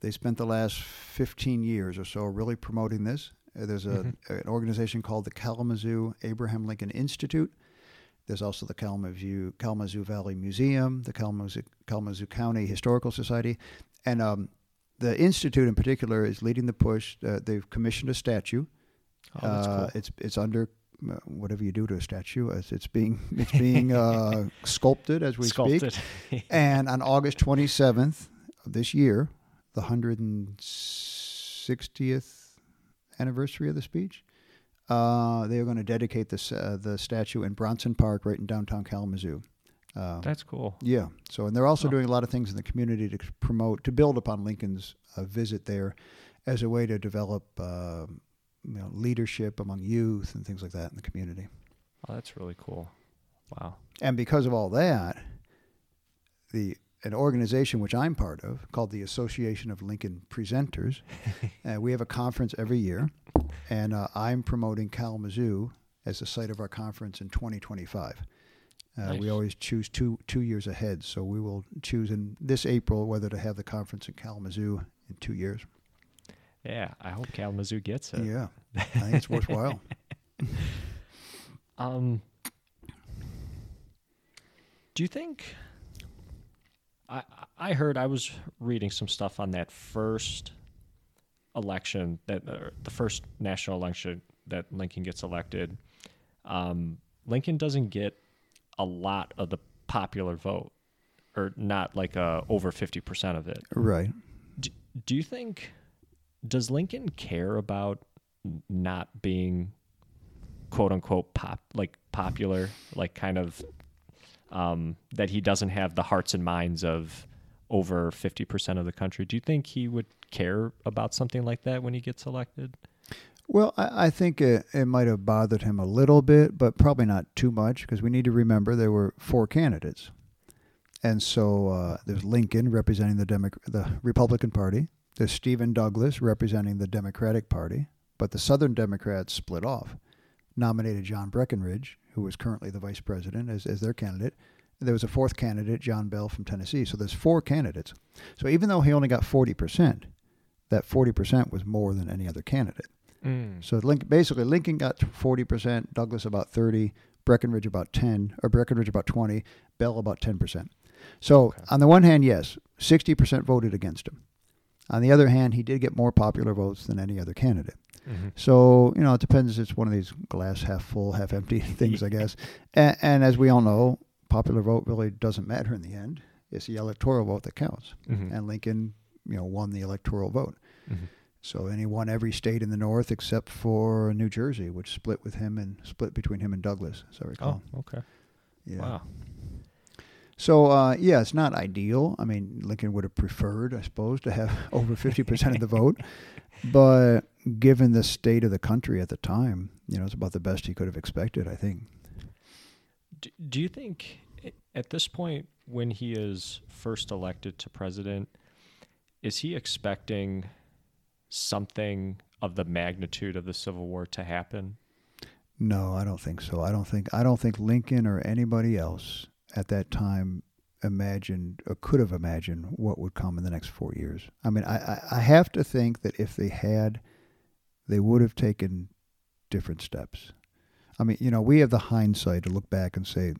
They spent the last 15 years or so really promoting this. Uh, there's a, an organization called the Kalamazoo Abraham Lincoln Institute. There's also the Kalamazoo Kalamazoo Valley Museum, the Kalamazoo Kalamazoo County Historical Society, and um, the institute in particular is leading the push. Uh, they've commissioned a statue. Oh, that's Uh, cool. It's it's under uh, whatever you do to a statue. It's, it's being it's being uh, sculpted as we speak. And on August 27th of this year, the 160th anniversary of the speech, uh, they are going to dedicate this uh, the statue in Bronson Park, right in downtown Kalamazoo. Uh, That's cool. yeah. So, and they're also Oh. doing a lot of things in the community to promote, to build upon Lincoln's uh, visit there, as a way to develop, uh, you know, leadership among youth and things like that in the community. Oh, that's really cool. Wow. And because of all that, the an organization which I'm part of called the Association of Lincoln Presenters, uh, we have a conference every year, and uh, I'm promoting Kalamazoo as the site of our conference in 2025. Uh, Nice. We always choose two two years ahead, so we will choose in this April whether to have the conference in Kalamazoo in two years. Yeah, I hope Kalamazoo gets it. Yeah, I think it's worthwhile. Um, do you think? I I heard I was reading some stuff on that first election that uh, the first national election that Lincoln gets elected. Um, Lincoln doesn't get a lot of the popular vote, or not like uh, over fifty percent of it. right. Do, do you think does Lincoln care about not being quote unquote pop like popular like kind of um, that he doesn't have the hearts and minds of over 50% of the country do you think he would care about something like that when he gets elected Well, I, I think it, it might have bothered him a little bit, but probably not too much because we need to remember there were four candidates. And so uh, there's Lincoln representing the Demo- the Republican Party. There's Stephen Douglas representing the Democratic Party. But the Southern Democrats split off, nominated John Breckinridge, who was currently the vice president, as, as their candidate. There was a fourth candidate, John Bell from Tennessee. So there's four candidates. So even though he only got 40%, that 40% was more than any other candidate. So Lincoln, basically, Lincoln got forty percent, Douglas about thirty, Breckinridge about ten, or Breckinridge about twenty, Bell about ten percent. So Okay. on the one hand, yes, sixty percent voted against him. On the other hand, he did get more popular votes than any other candidate. Mhm. So you know, it depends. It's one of these glass half full, half empty things, I guess. And, and as we all know, popular vote really doesn't matter in the end. It's the electoral vote that counts. Mhm. And Lincoln, you know, won the electoral vote. Mhm. So and he won every state in the North except for New Jersey, which split with him and split between him and Douglas, as I recall. oh okay yeah. wow So uh, yeah, it's not ideal. I mean, Lincoln would have preferred, I suppose, to have over fifty percent of the vote, but given the state of the country at the time, you know, it's about the best he could have expected. I think. do, do you think at this point when he is first elected to president is he expecting something of the magnitude of the civil war to happen No, I don't think so. I don't think I don't think Lincoln or anybody else at that time imagined or could have imagined what would come in the next four years. I mean, I, I, I have to think that if they had they would have taken different steps. I mean, you know, we have the hindsight to look back and say,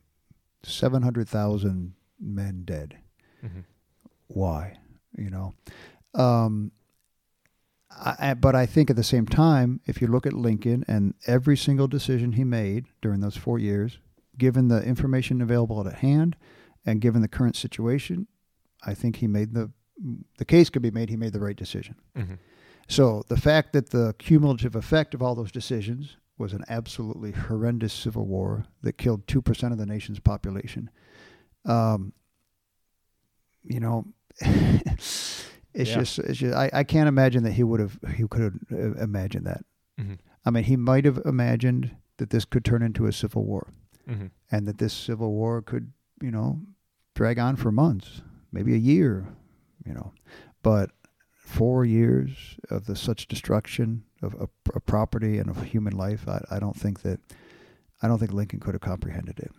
700,000 men dead. Mm-hmm. Why? You know? Um, I, but I think at the same time, if you look at Lincoln and every single decision he made during those four years, given the information available at hand and given the current situation, I think he made the the case could be made he made the right decision. Mm-hmm. So the fact that the cumulative effect of all those decisions was an absolutely horrendous civil war that killed two percent of the nation's population. Um, you know, it's Yeah. just, it's just I, I can't imagine that he would have he could have uh, imagined that. Mm-hmm. I mean, he might have imagined that this could turn into a civil war Mm-hmm. and that this civil war could, you know, drag on for months, maybe a year, you know. But four years of the such destruction of, of, of property and of human life, I, I don't think that I don't think Lincoln could have comprehended it.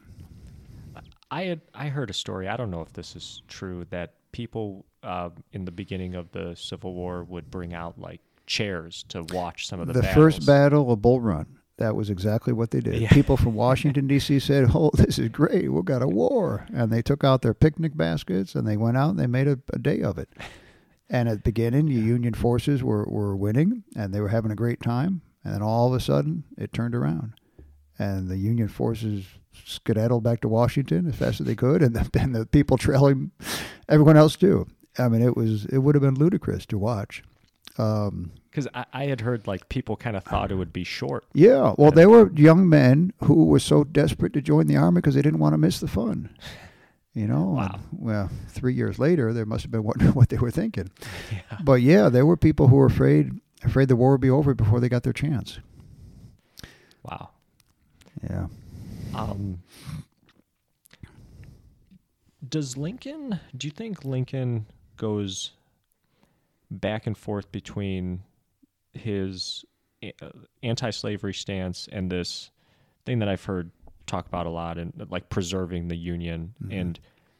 I had I heard a story. I don't know if this is true that people uh, in the beginning of the Civil War would bring out like chairs to watch some of the The battles. first battle of Bull Run, that was exactly what they did. Yeah. People from Washington D.C. said, "Oh, this is great. We've got a war," and they took out their picnic baskets and they went out and they made a, a day of it. And at the beginning, the Union forces were, were winning and they were having a great time. And then all of a sudden, it turned around, and the Union forces skedaddled back to Washington as fast as they could, and the, and the people trailing everyone else too. I mean, it was it would have been ludicrous to watch. Um, because I, I had heard like people kind of thought it would be short. Yeah, well, they were young men who were so desperate to join the army because they didn't want to miss the fun. You know, Wow. and, well, three years later, there must have been wondering what they were thinking. Yeah. But yeah, there were people who were afraid afraid the war would be over before they got their chance. Wow. Yeah. Um, does Lincoln? Do you think Lincoln goes back and forth between his uh, anti-slavery stance and this thing that I've heard talk about a lot, and like preserving the Union? Mhm. And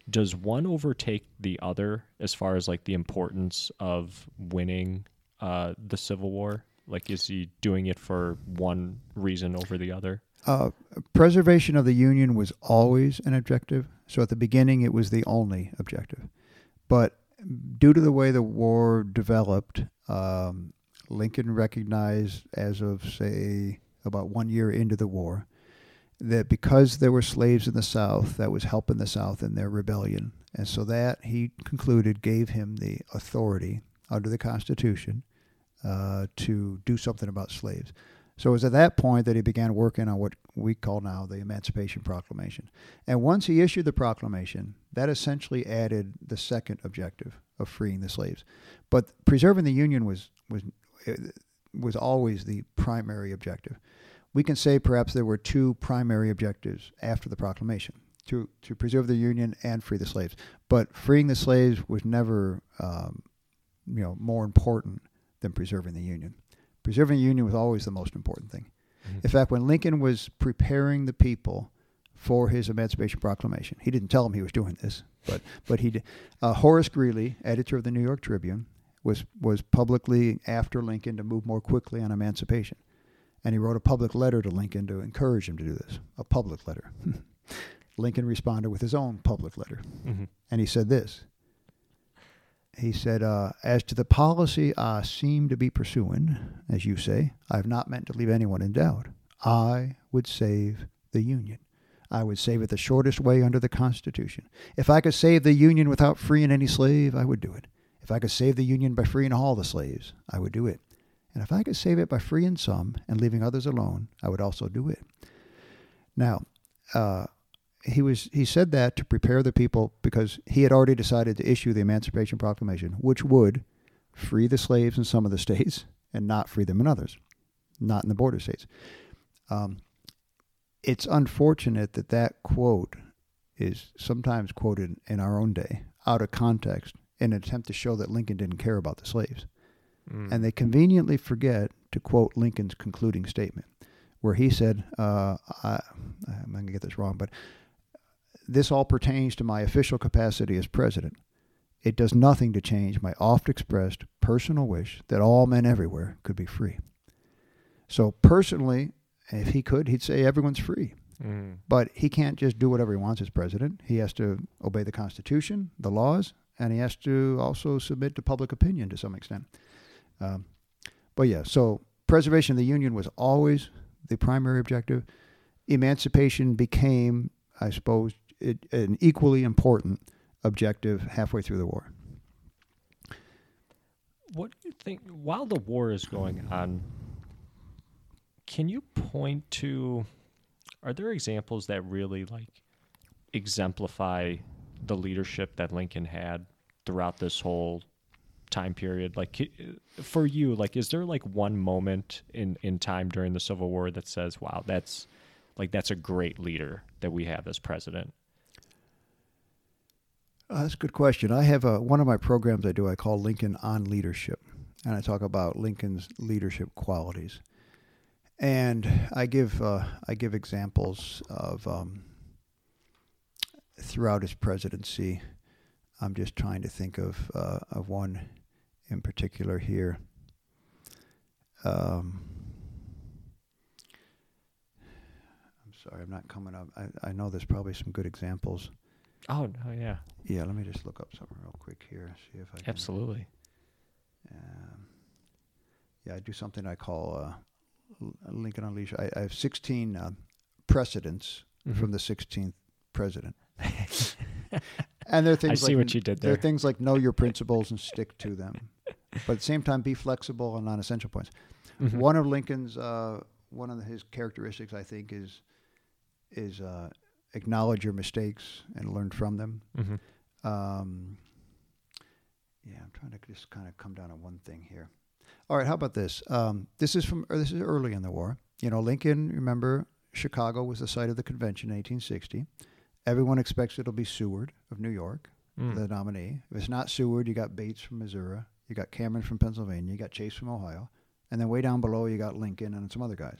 does one overtake the other as far as like the importance of winning uh, the Civil War? Like, is he doing it for one reason over the other? Uh, preservation of the Union was always an objective. So at the beginning, it was the only objective. But due to the way the war developed, um, Lincoln recognized, as of, say, about one year into the war, that because there were slaves in the South, that was helping the South in their rebellion. And so that, he concluded, gave him the authority under the Constitution uh, to do something about slaves. So it was at that point that he began working on what we call now the Emancipation Proclamation. And once he issued the proclamation, that essentially added the second objective of freeing the slaves. But preserving the Union was was was always the primary objective. We can say perhaps there were two primary objectives after the proclamation: to to preserve the Union and free the slaves. But freeing the slaves was never, um, you know, more important than preserving the Union. Preserving the Union was always the most important thing. In fact, when Lincoln was preparing the people for his Emancipation Proclamation, he didn't tell them he was doing this, but but he did. Uh, Horace Greeley, editor of the New York Tribune, was was publicly after Lincoln to move more quickly on emancipation, and he wrote a public letter to Lincoln to encourage him to do this. A public letter. Lincoln responded with his own public letter, Mm-hmm. and he said this. He said, uh, As to the policy I seem to be pursuing, as you say, I have not meant to leave anyone in doubt. I would save the Union. I would save it the shortest way under the Constitution. If I could save the Union without freeing any slave, I would do it. If I could save the Union by freeing all the slaves, I would do it. And if I could save it by freeing some and leaving others alone, I would also do it. Now, uh, he was he said that to prepare the people because he had already decided to issue the Emancipation Proclamation, which would free the slaves in some of the states and not free them in others, not in the border states. Um, it's unfortunate that that quote is sometimes quoted in our own day out of context in an attempt to show that Lincoln didn't care about the slaves. Mm. And they conveniently forget to quote Lincoln's concluding statement, where he said, uh, I, I'm going to get this wrong, but this all pertains to my official capacity as president. It does nothing to change my oft expressed personal wish that all men everywhere could be free. So personally, if he could, he'd say everyone's free. Mm. But he can't just do whatever he wants as president. He has to obey the Constitution, the laws, and he has to also submit to public opinion to some extent. Um, but yeah, so preservation of the Union was always the primary objective. Emancipation became, I suppose, it, an equally important objective halfway through the war. What do you think while the war is going on? Can you point to are there examples that really like exemplify the leadership that Lincoln had throughout this whole time period like for you like is there like one moment in in time during the civil war that says wow that's like that's a great leader that we have as president Uh, that's a good question. I have a, one of my programs I do. I call Lincoln on Leadership, and I talk about Lincoln's leadership qualities. And I give uh, I give examples of um, throughout his presidency. I'm just trying to think of uh, of one in particular here. Um, I'm sorry, I'm not coming up. I, I know there's probably some good examples. Oh no yeah Yeah, let me just look up something real quick here. See if I can. absolutely Um, yeah, I do something I call uh, Lincoln Unleashed. I, I have 16 uh, precedents Mhm. from the 16th president. and there are things I see like what you did there There are things like know your principles and stick to them, but at the same time be flexible on non-essential points. Mhm. One of Lincoln's uh, one of his characteristics, I think, is is uh, acknowledge your mistakes and learn from them. Mhm. Um, yeah, I'm trying to just kind of come down to one thing here. All right, how about this? Um, this is from this is early in the war. You know, Lincoln. Remember, Chicago was the site of the convention in 1860. Everyone expects it'll be Seward of New York, Mm. the nominee. If it's not Seward, you got Bates from Missouri, you got Cameron from Pennsylvania, you got Chase from Ohio, and then way down below you got Lincoln and some other guys.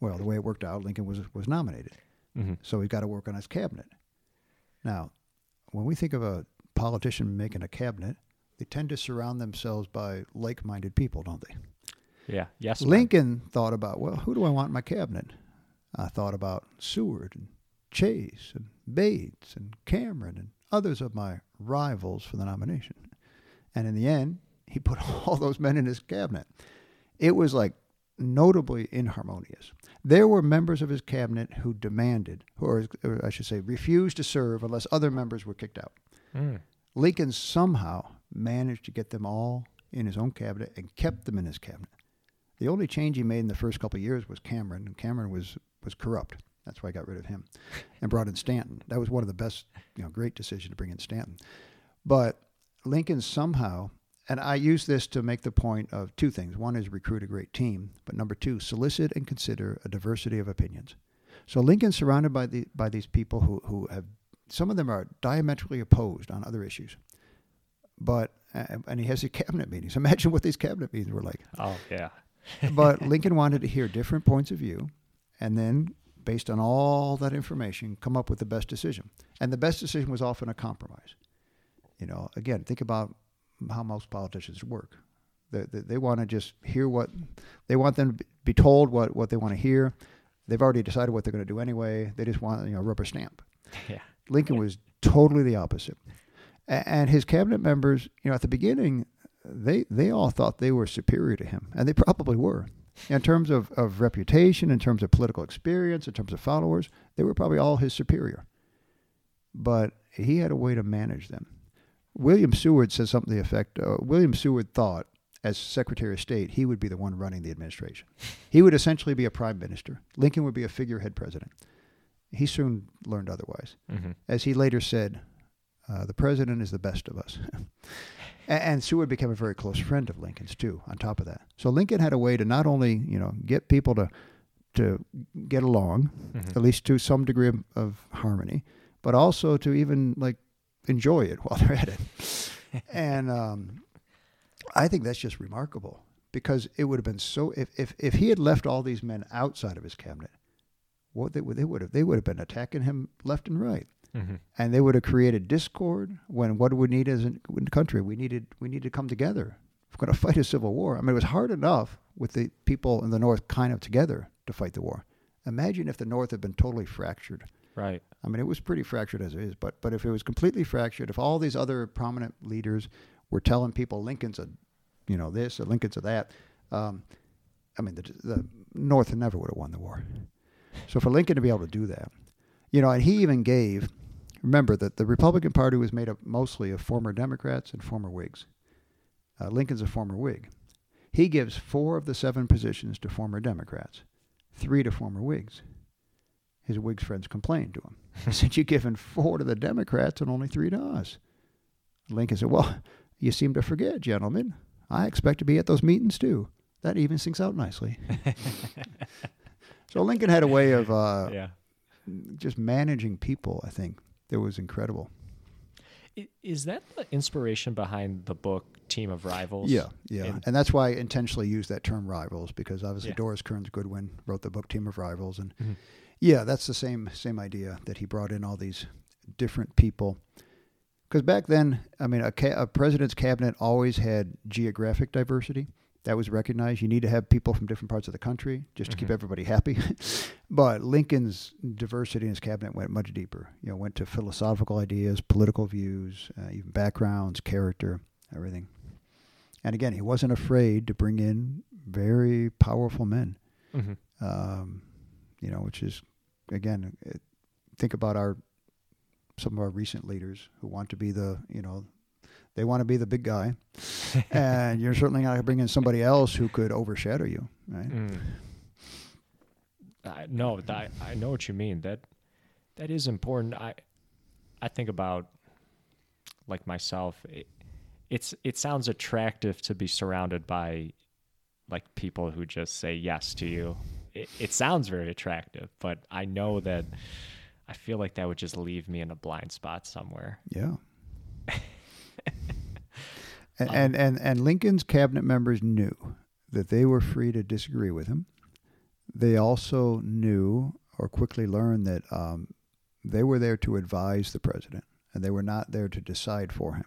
well, the way it worked out, Lincoln was was nominated. Mhm. So he's got to work on his cabinet. Now, when we think of a politician making a cabinet, they tend to surround themselves by like minded people, don't they? yeah yes. Lincoln thought about, well, who do I want in my cabinet? I thought about Seward and Chase and Bates and Cameron and others of my rivals for the nomination. And in the end, he put all those men in his cabinet. It was like notably inharmonious. There were members of his cabinet who demanded, or, or I should say, refused to serve unless other members were kicked out. Mm. Lincoln somehow managed to get them all in his own cabinet and kept them in his cabinet. The only change he made in the first couple of years was Cameron, and Cameron was was corrupt. That's why I got rid of him and brought in Stanton. That was one of the best, you know, great decision to bring in Stanton. But Lincoln somehow, and I use this to make the point of two things. One is recruit a great team, but number two, solicit and consider a diversity of opinions. So Lincoln's surrounded by the by these people who who have some of them are diametrically opposed on other issues. But and he has the cabinet meetings. Imagine what these cabinet meetings were like oh yeah but Lincoln wanted to hear different points of view and then, based on all that information, come up with the best decision. And the best decision was often a compromise. You know, again, think about how most politicians work. They, they, they want to just hear what they want them to be told what, what they want to hear. They've already decided what they're going to do anyway. They just want, you know, a rubber stamp. yeah Lincoln was totally the opposite. A- And his cabinet members, you know, at the beginning, they they all thought they were superior to him, and they probably were. In terms of, of reputation, in terms of political experience, in terms of followers, they were probably all his superior. But he had a way to manage them. William Seward says something to the effect uh, William Seward thought, as Secretary of State, he would be the one running the administration. He would essentially be a prime minister. Lincoln would be a figurehead president. He soon learned otherwise hmm as he later said, uh, the president is the best of us. and, and Seward became a very close friend of Lincoln's too. On top of that, so Lincoln had a way to not only you know get people to to get along, Mhm. at least to some degree of, of harmony, but also to even like enjoy it while they're at it. and um, I think that's just remarkable because it would have been so if, if if he had left all these men outside of his cabinet, what they would they would have they would have been attacking him left and right hmm and they would have created discord when what we need as a in the country we needed we need to come together if we're going to fight a civil war, I mean, it was hard enough with the people in the North kind of together to fight the war. Imagine if the North had been totally fractured. Right. I mean, it was pretty fractured as it is, but but if it was completely fractured, if all these other prominent leaders were telling people Lincoln's a, you know, this or Lincoln's a that, um, I mean, the, the North never would have won the war. So for Lincoln to be able to do that, you know, and he even gave. Remember that the Republican Party was made up mostly of former Democrats and former Whigs. Uh, Lincoln's a former Whig. He gives four of the seven positions to former Democrats, three to former Whigs. His Whigs friends complained to him. He said, You're giving four to the Democrats and only three to us. Lincoln said, Well, you seem to forget, gentlemen. I expect to be at those meetings too. That even sinks out nicely. so Lincoln had a way of uh, yeah. just managing people, I think, that was incredible. Is that the inspiration behind the book Team of Rivals? Yeah, yeah, And- and, that's why I intentionally use that term "rivals" because obviously Yeah. Doris Kearns Goodwin wrote the book "Team of Rivals," and Mhm. Yeah, that's the same same idea that he brought in all these different people. Because back then, I mean, a, ca- a president's cabinet always had geographic diversity. That was recognized. You need to have people from different parts of the country just to keep Mhm. everybody happy. but Lincoln's diversity in his cabinet went much deeper. You know, went to philosophical ideas, political views, uh, even backgrounds, character, everything. And again, he wasn't afraid to bring in very powerful men. Mhm. Um, you know, which is again, it, think about our some of our recent leaders who want to be the you know they want to be the big guy, and you're certainly not bringing in somebody else who could overshadow you, right? Mm. I, no, I, I know what you mean. That that is important. I I think about like myself. It, it's it sounds attractive to be surrounded by like people who just say yes to you. It, it sounds very attractive, but I know that I feel like that would just leave me in a blind spot somewhere. Yeah. and, and and and Lincoln's cabinet members knew that they were free to disagree with him. They also knew or quickly learned that um, they were there to advise the president, and they were not there to decide for him.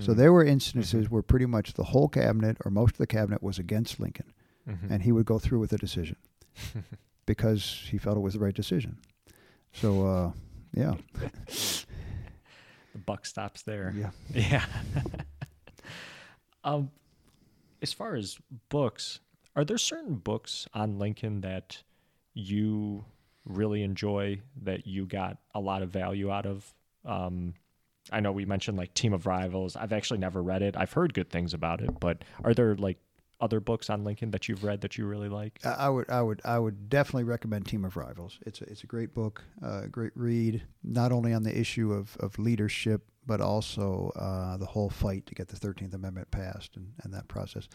So Mm. there were instances where pretty much the whole cabinet or most of the cabinet was against Lincoln, Mhm. and he would go through with the decision because he felt it was the right decision. So, uh, yeah, the buck stops there. yeah. Yeah. um, as far as books, are there certain books on Lincoln that you really enjoy that you got a lot of value out of? Um, I know we mentioned like Team of Rivals. I've actually never read it. I've heard good things about it, but are there like other books on Lincoln that you've read that you really like? I would, I would, I would definitely recommend Team of Rivals. It's a, it's a great book, uh, a great read. Not only on the issue of, of leadership, but also uh, the whole fight to get the Thirteenth Amendment passed and, and that process.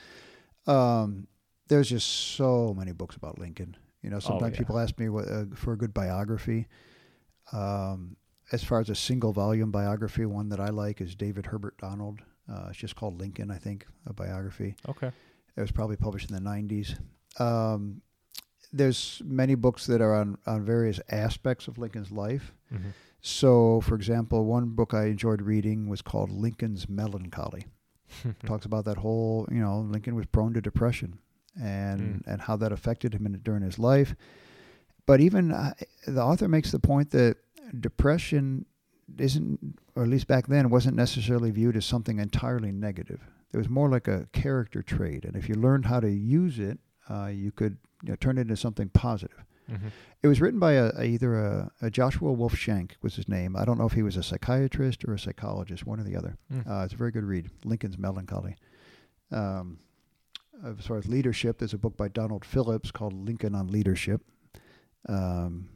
Um, there's just so many books about Lincoln. You know, sometimes yeah. people ask me what, uh, for a good biography. Um, as far as a single volume biography, one that I like is David Herbert Donald. Uh, it's just called Lincoln, I think, a biography. Okay. It was probably published in the 90s. Um, there's many books that are on, on various aspects of Lincoln's life. hmm So, for example, one book I enjoyed reading was called Lincoln's Melancholy. Talks about that whole, you know, Lincoln was prone to depression and and how that affected him in, during his life. But even uh, the author makes the point that depression isn't, or at least back then, wasn't necessarily viewed as something entirely negative. It was more like a character trait, and if you learned how to use it, uh, you could you know, turn it into something positive. hmm It was written by a, a either a, a Joshua Wolf Shenk was his name. I don't know if he was a psychiatrist or a psychologist, one or the other. Mm. Uh, it's a very good read. Lincoln's Melancholy. Um, as far as leadership, there's a book by Donald Phillips called Lincoln on Leadership. Um,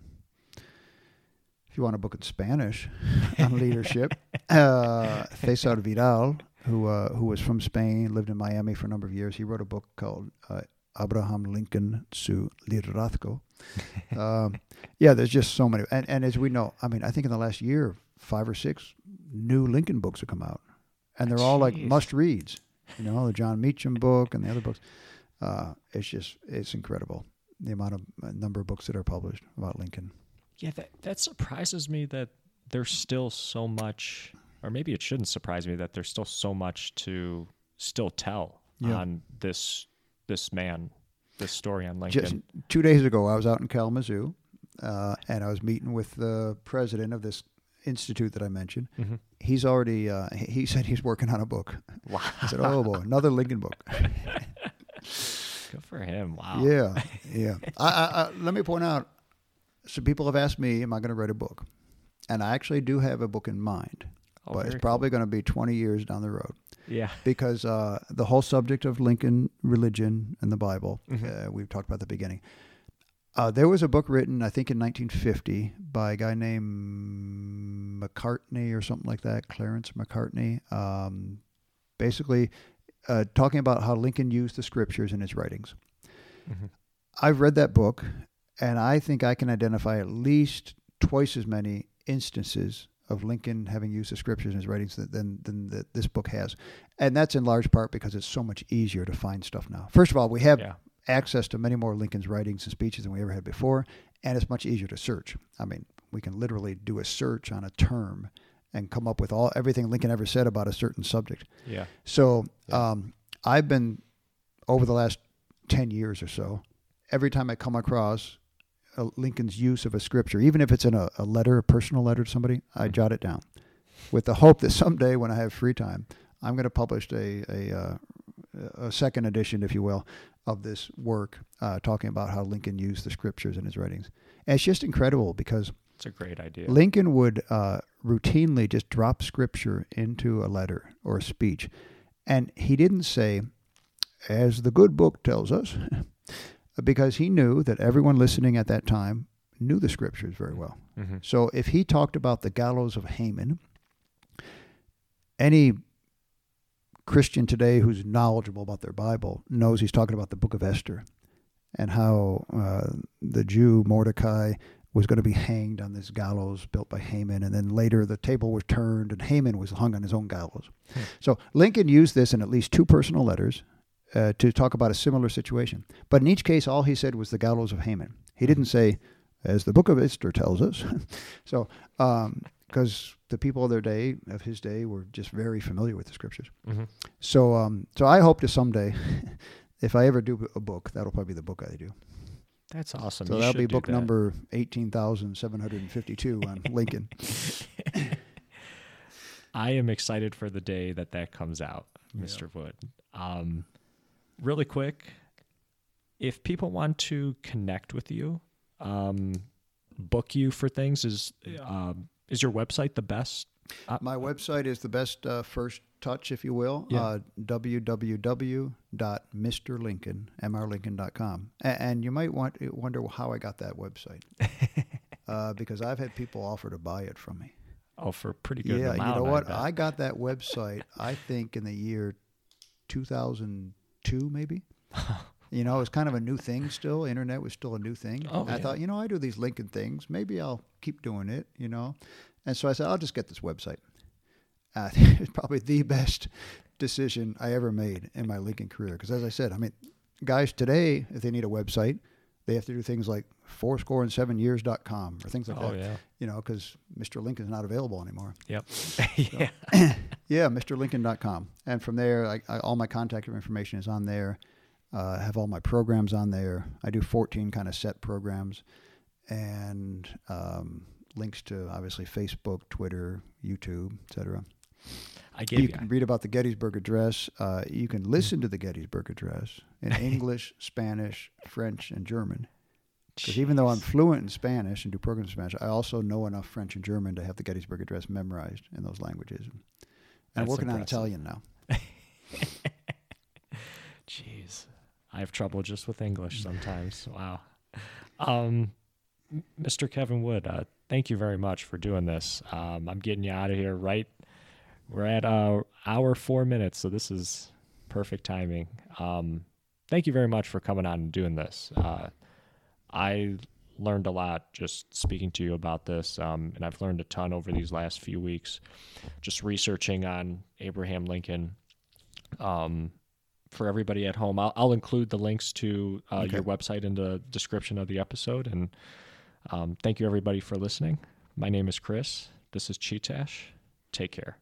if you want a book in Spanish on leadership, uh, Cesar Vidal, who uh, who was from Spain, lived in Miami for a number of years, he wrote a book called uh, Abraham Lincoln su liderazgo. um, yeah, there's just so many, and and as we know, I mean, I think in the last year, five or six new Lincoln books have come out, and they're all like must reads. You know, the Jon Meacham book and the other books. Uh, it's just it's incredible the amount of uh, number of books that are published about Lincoln. Yeah, that that surprises me that there's still so much, or maybe it shouldn't surprise me that there's still so much to still tell Yeah. on this this man, this story on Lincoln. Just two days ago, I was out in Kalamazoo, uh, and I was meeting with the president of this institute that I mentioned. Mhm. He's already. Uh, he he said he's working on a book. Wow, I said, "Oh boy, another Lincoln book." good for him. Wow. Yeah, yeah. I, I, I, let me point out. So people have asked me, "Am I going to write a book?" And I actually do have a book in mind, Oh, but it's probably going to be 20 years down the road yeah. because uh, the whole subject of Lincoln religion and the Bible, Mhm. uh, we've talked about at the beginning. Uh, there was a book written, I think, in 1950 by a guy named Macartney or something like that, Clarence Macartney. Um, basically, uh, talking about how Lincoln used the scriptures in his writings. Mhm. I've read that book, and I think I can identify at least twice as many instances of Lincoln having used the scriptures in his writings than than, that this book has, and that's in large part because it's so much easier to find stuff now. First of all, we have Yeah. access to many more Lincoln's writings and speeches than we ever had before, and it's much easier to search. I mean, we can literally do a search on a term and come up with all everything Lincoln ever said about a certain subject. Yeah. So Yeah. um, I've been over the last ten years or so. Every time I come across Lincoln's use of a scripture, even if it's in a, a letter, a personal letter to somebody, I Mhm. jot it down, with the hope that someday when I have free time, I'm going to publish a a, uh, a second edition, if you will, of this work, uh, talking about how Lincoln used the scriptures in his writings. And it's just incredible because It's a great idea. Lincoln would uh, routinely just drop scripture into a letter or a speech. And he didn't say, as the good book tells us, because he knew that everyone listening at that time knew the scriptures very well. hmm So if he talked about the gallows of Haman, any Christian today who's knowledgeable about their Bible knows he's talking about the book of Esther and how uh, the Jew Mordecai was going to be hanged on this gallows built by Haman, and then later the table was turned and Haman was hung on his own gallows. Hmm. So Lincoln used this in at least two personal letters uh, to talk about a similar situation. But in each case, all he said was the gallows of Haman. He didn't say, as the book of Esther tells us. so, because the people of their day, of his day, were just very familiar with the scriptures. hmm So, um, so I hope to someday, if I ever do a book, that'll probably be the book I do. That's awesome. So You that'll be book that. number eighteen thousand seven hundred and fifty-two on Lincoln. I am excited for the day that that comes out, Yeah. Mr. Wood. Um, really quick, if people want to connect with you, um, book you for things, is um, is your website the best? Uh, My website is the best uh, first touch, if you will. Yeah. Uh, www.mrlincoln, mrlincoln.com. And, and you might want wonder how I got that website. uh, because I've had people offer to buy it from me. Oh, for pretty good yeah, amount. you know what? bet. I got that website, I think, in the year 2002, maybe. You know, it was kind of a new thing still. Internet was still a new thing. Oh, I yeah. thought, you know, I do these Lincoln things. Maybe I'll keep doing it, you know. And so I said, I'll just get this website. I uh, think it's probably the best decision I ever made in my Lincoln career. Because as I said, I mean, guys today, if they need a website, they have to do things like fourscore and seven years.com or things like oh that, yeah. you know, because Mr. Lincoln's not available anymore. Yep. yeah. Yeah, MrLincoln.com. And from there, I, I, all my contact information is on there. Uh, I have all my programs on there. I do 14 kind of set programs and um, links to obviously Facebook, Twitter, YouTube, etc. I gave You you. can read about the Gettysburg Address. Uh, you can listen to the Gettysburg Address in English, Spanish, French, and German. Because even though I'm fluent in Spanish and do programs in Spanish, I also know enough French and German to have the Gettysburg Address memorized in those languages. And I'm That's working on. Italian now. Jeez, I have trouble just with English sometimes. wow. Um, Mr. Kevin Wood, uh, thank you very much for doing this. Um, I'm getting you out of here right. We're at uh, hour four minutes, so this is perfect timing. Um, thank you very much for coming on and doing this. Uh, I learned a lot just speaking to you about this, um, and I've learned a ton over these last few weeks, just researching on Abraham Lincoln. Um, for everybody at home, I'll, I'll include the links to uh, Okay. your website in the description of the episode. And um, thank you everybody for listening. My name is Chris. This is Chee-Tash. Take care.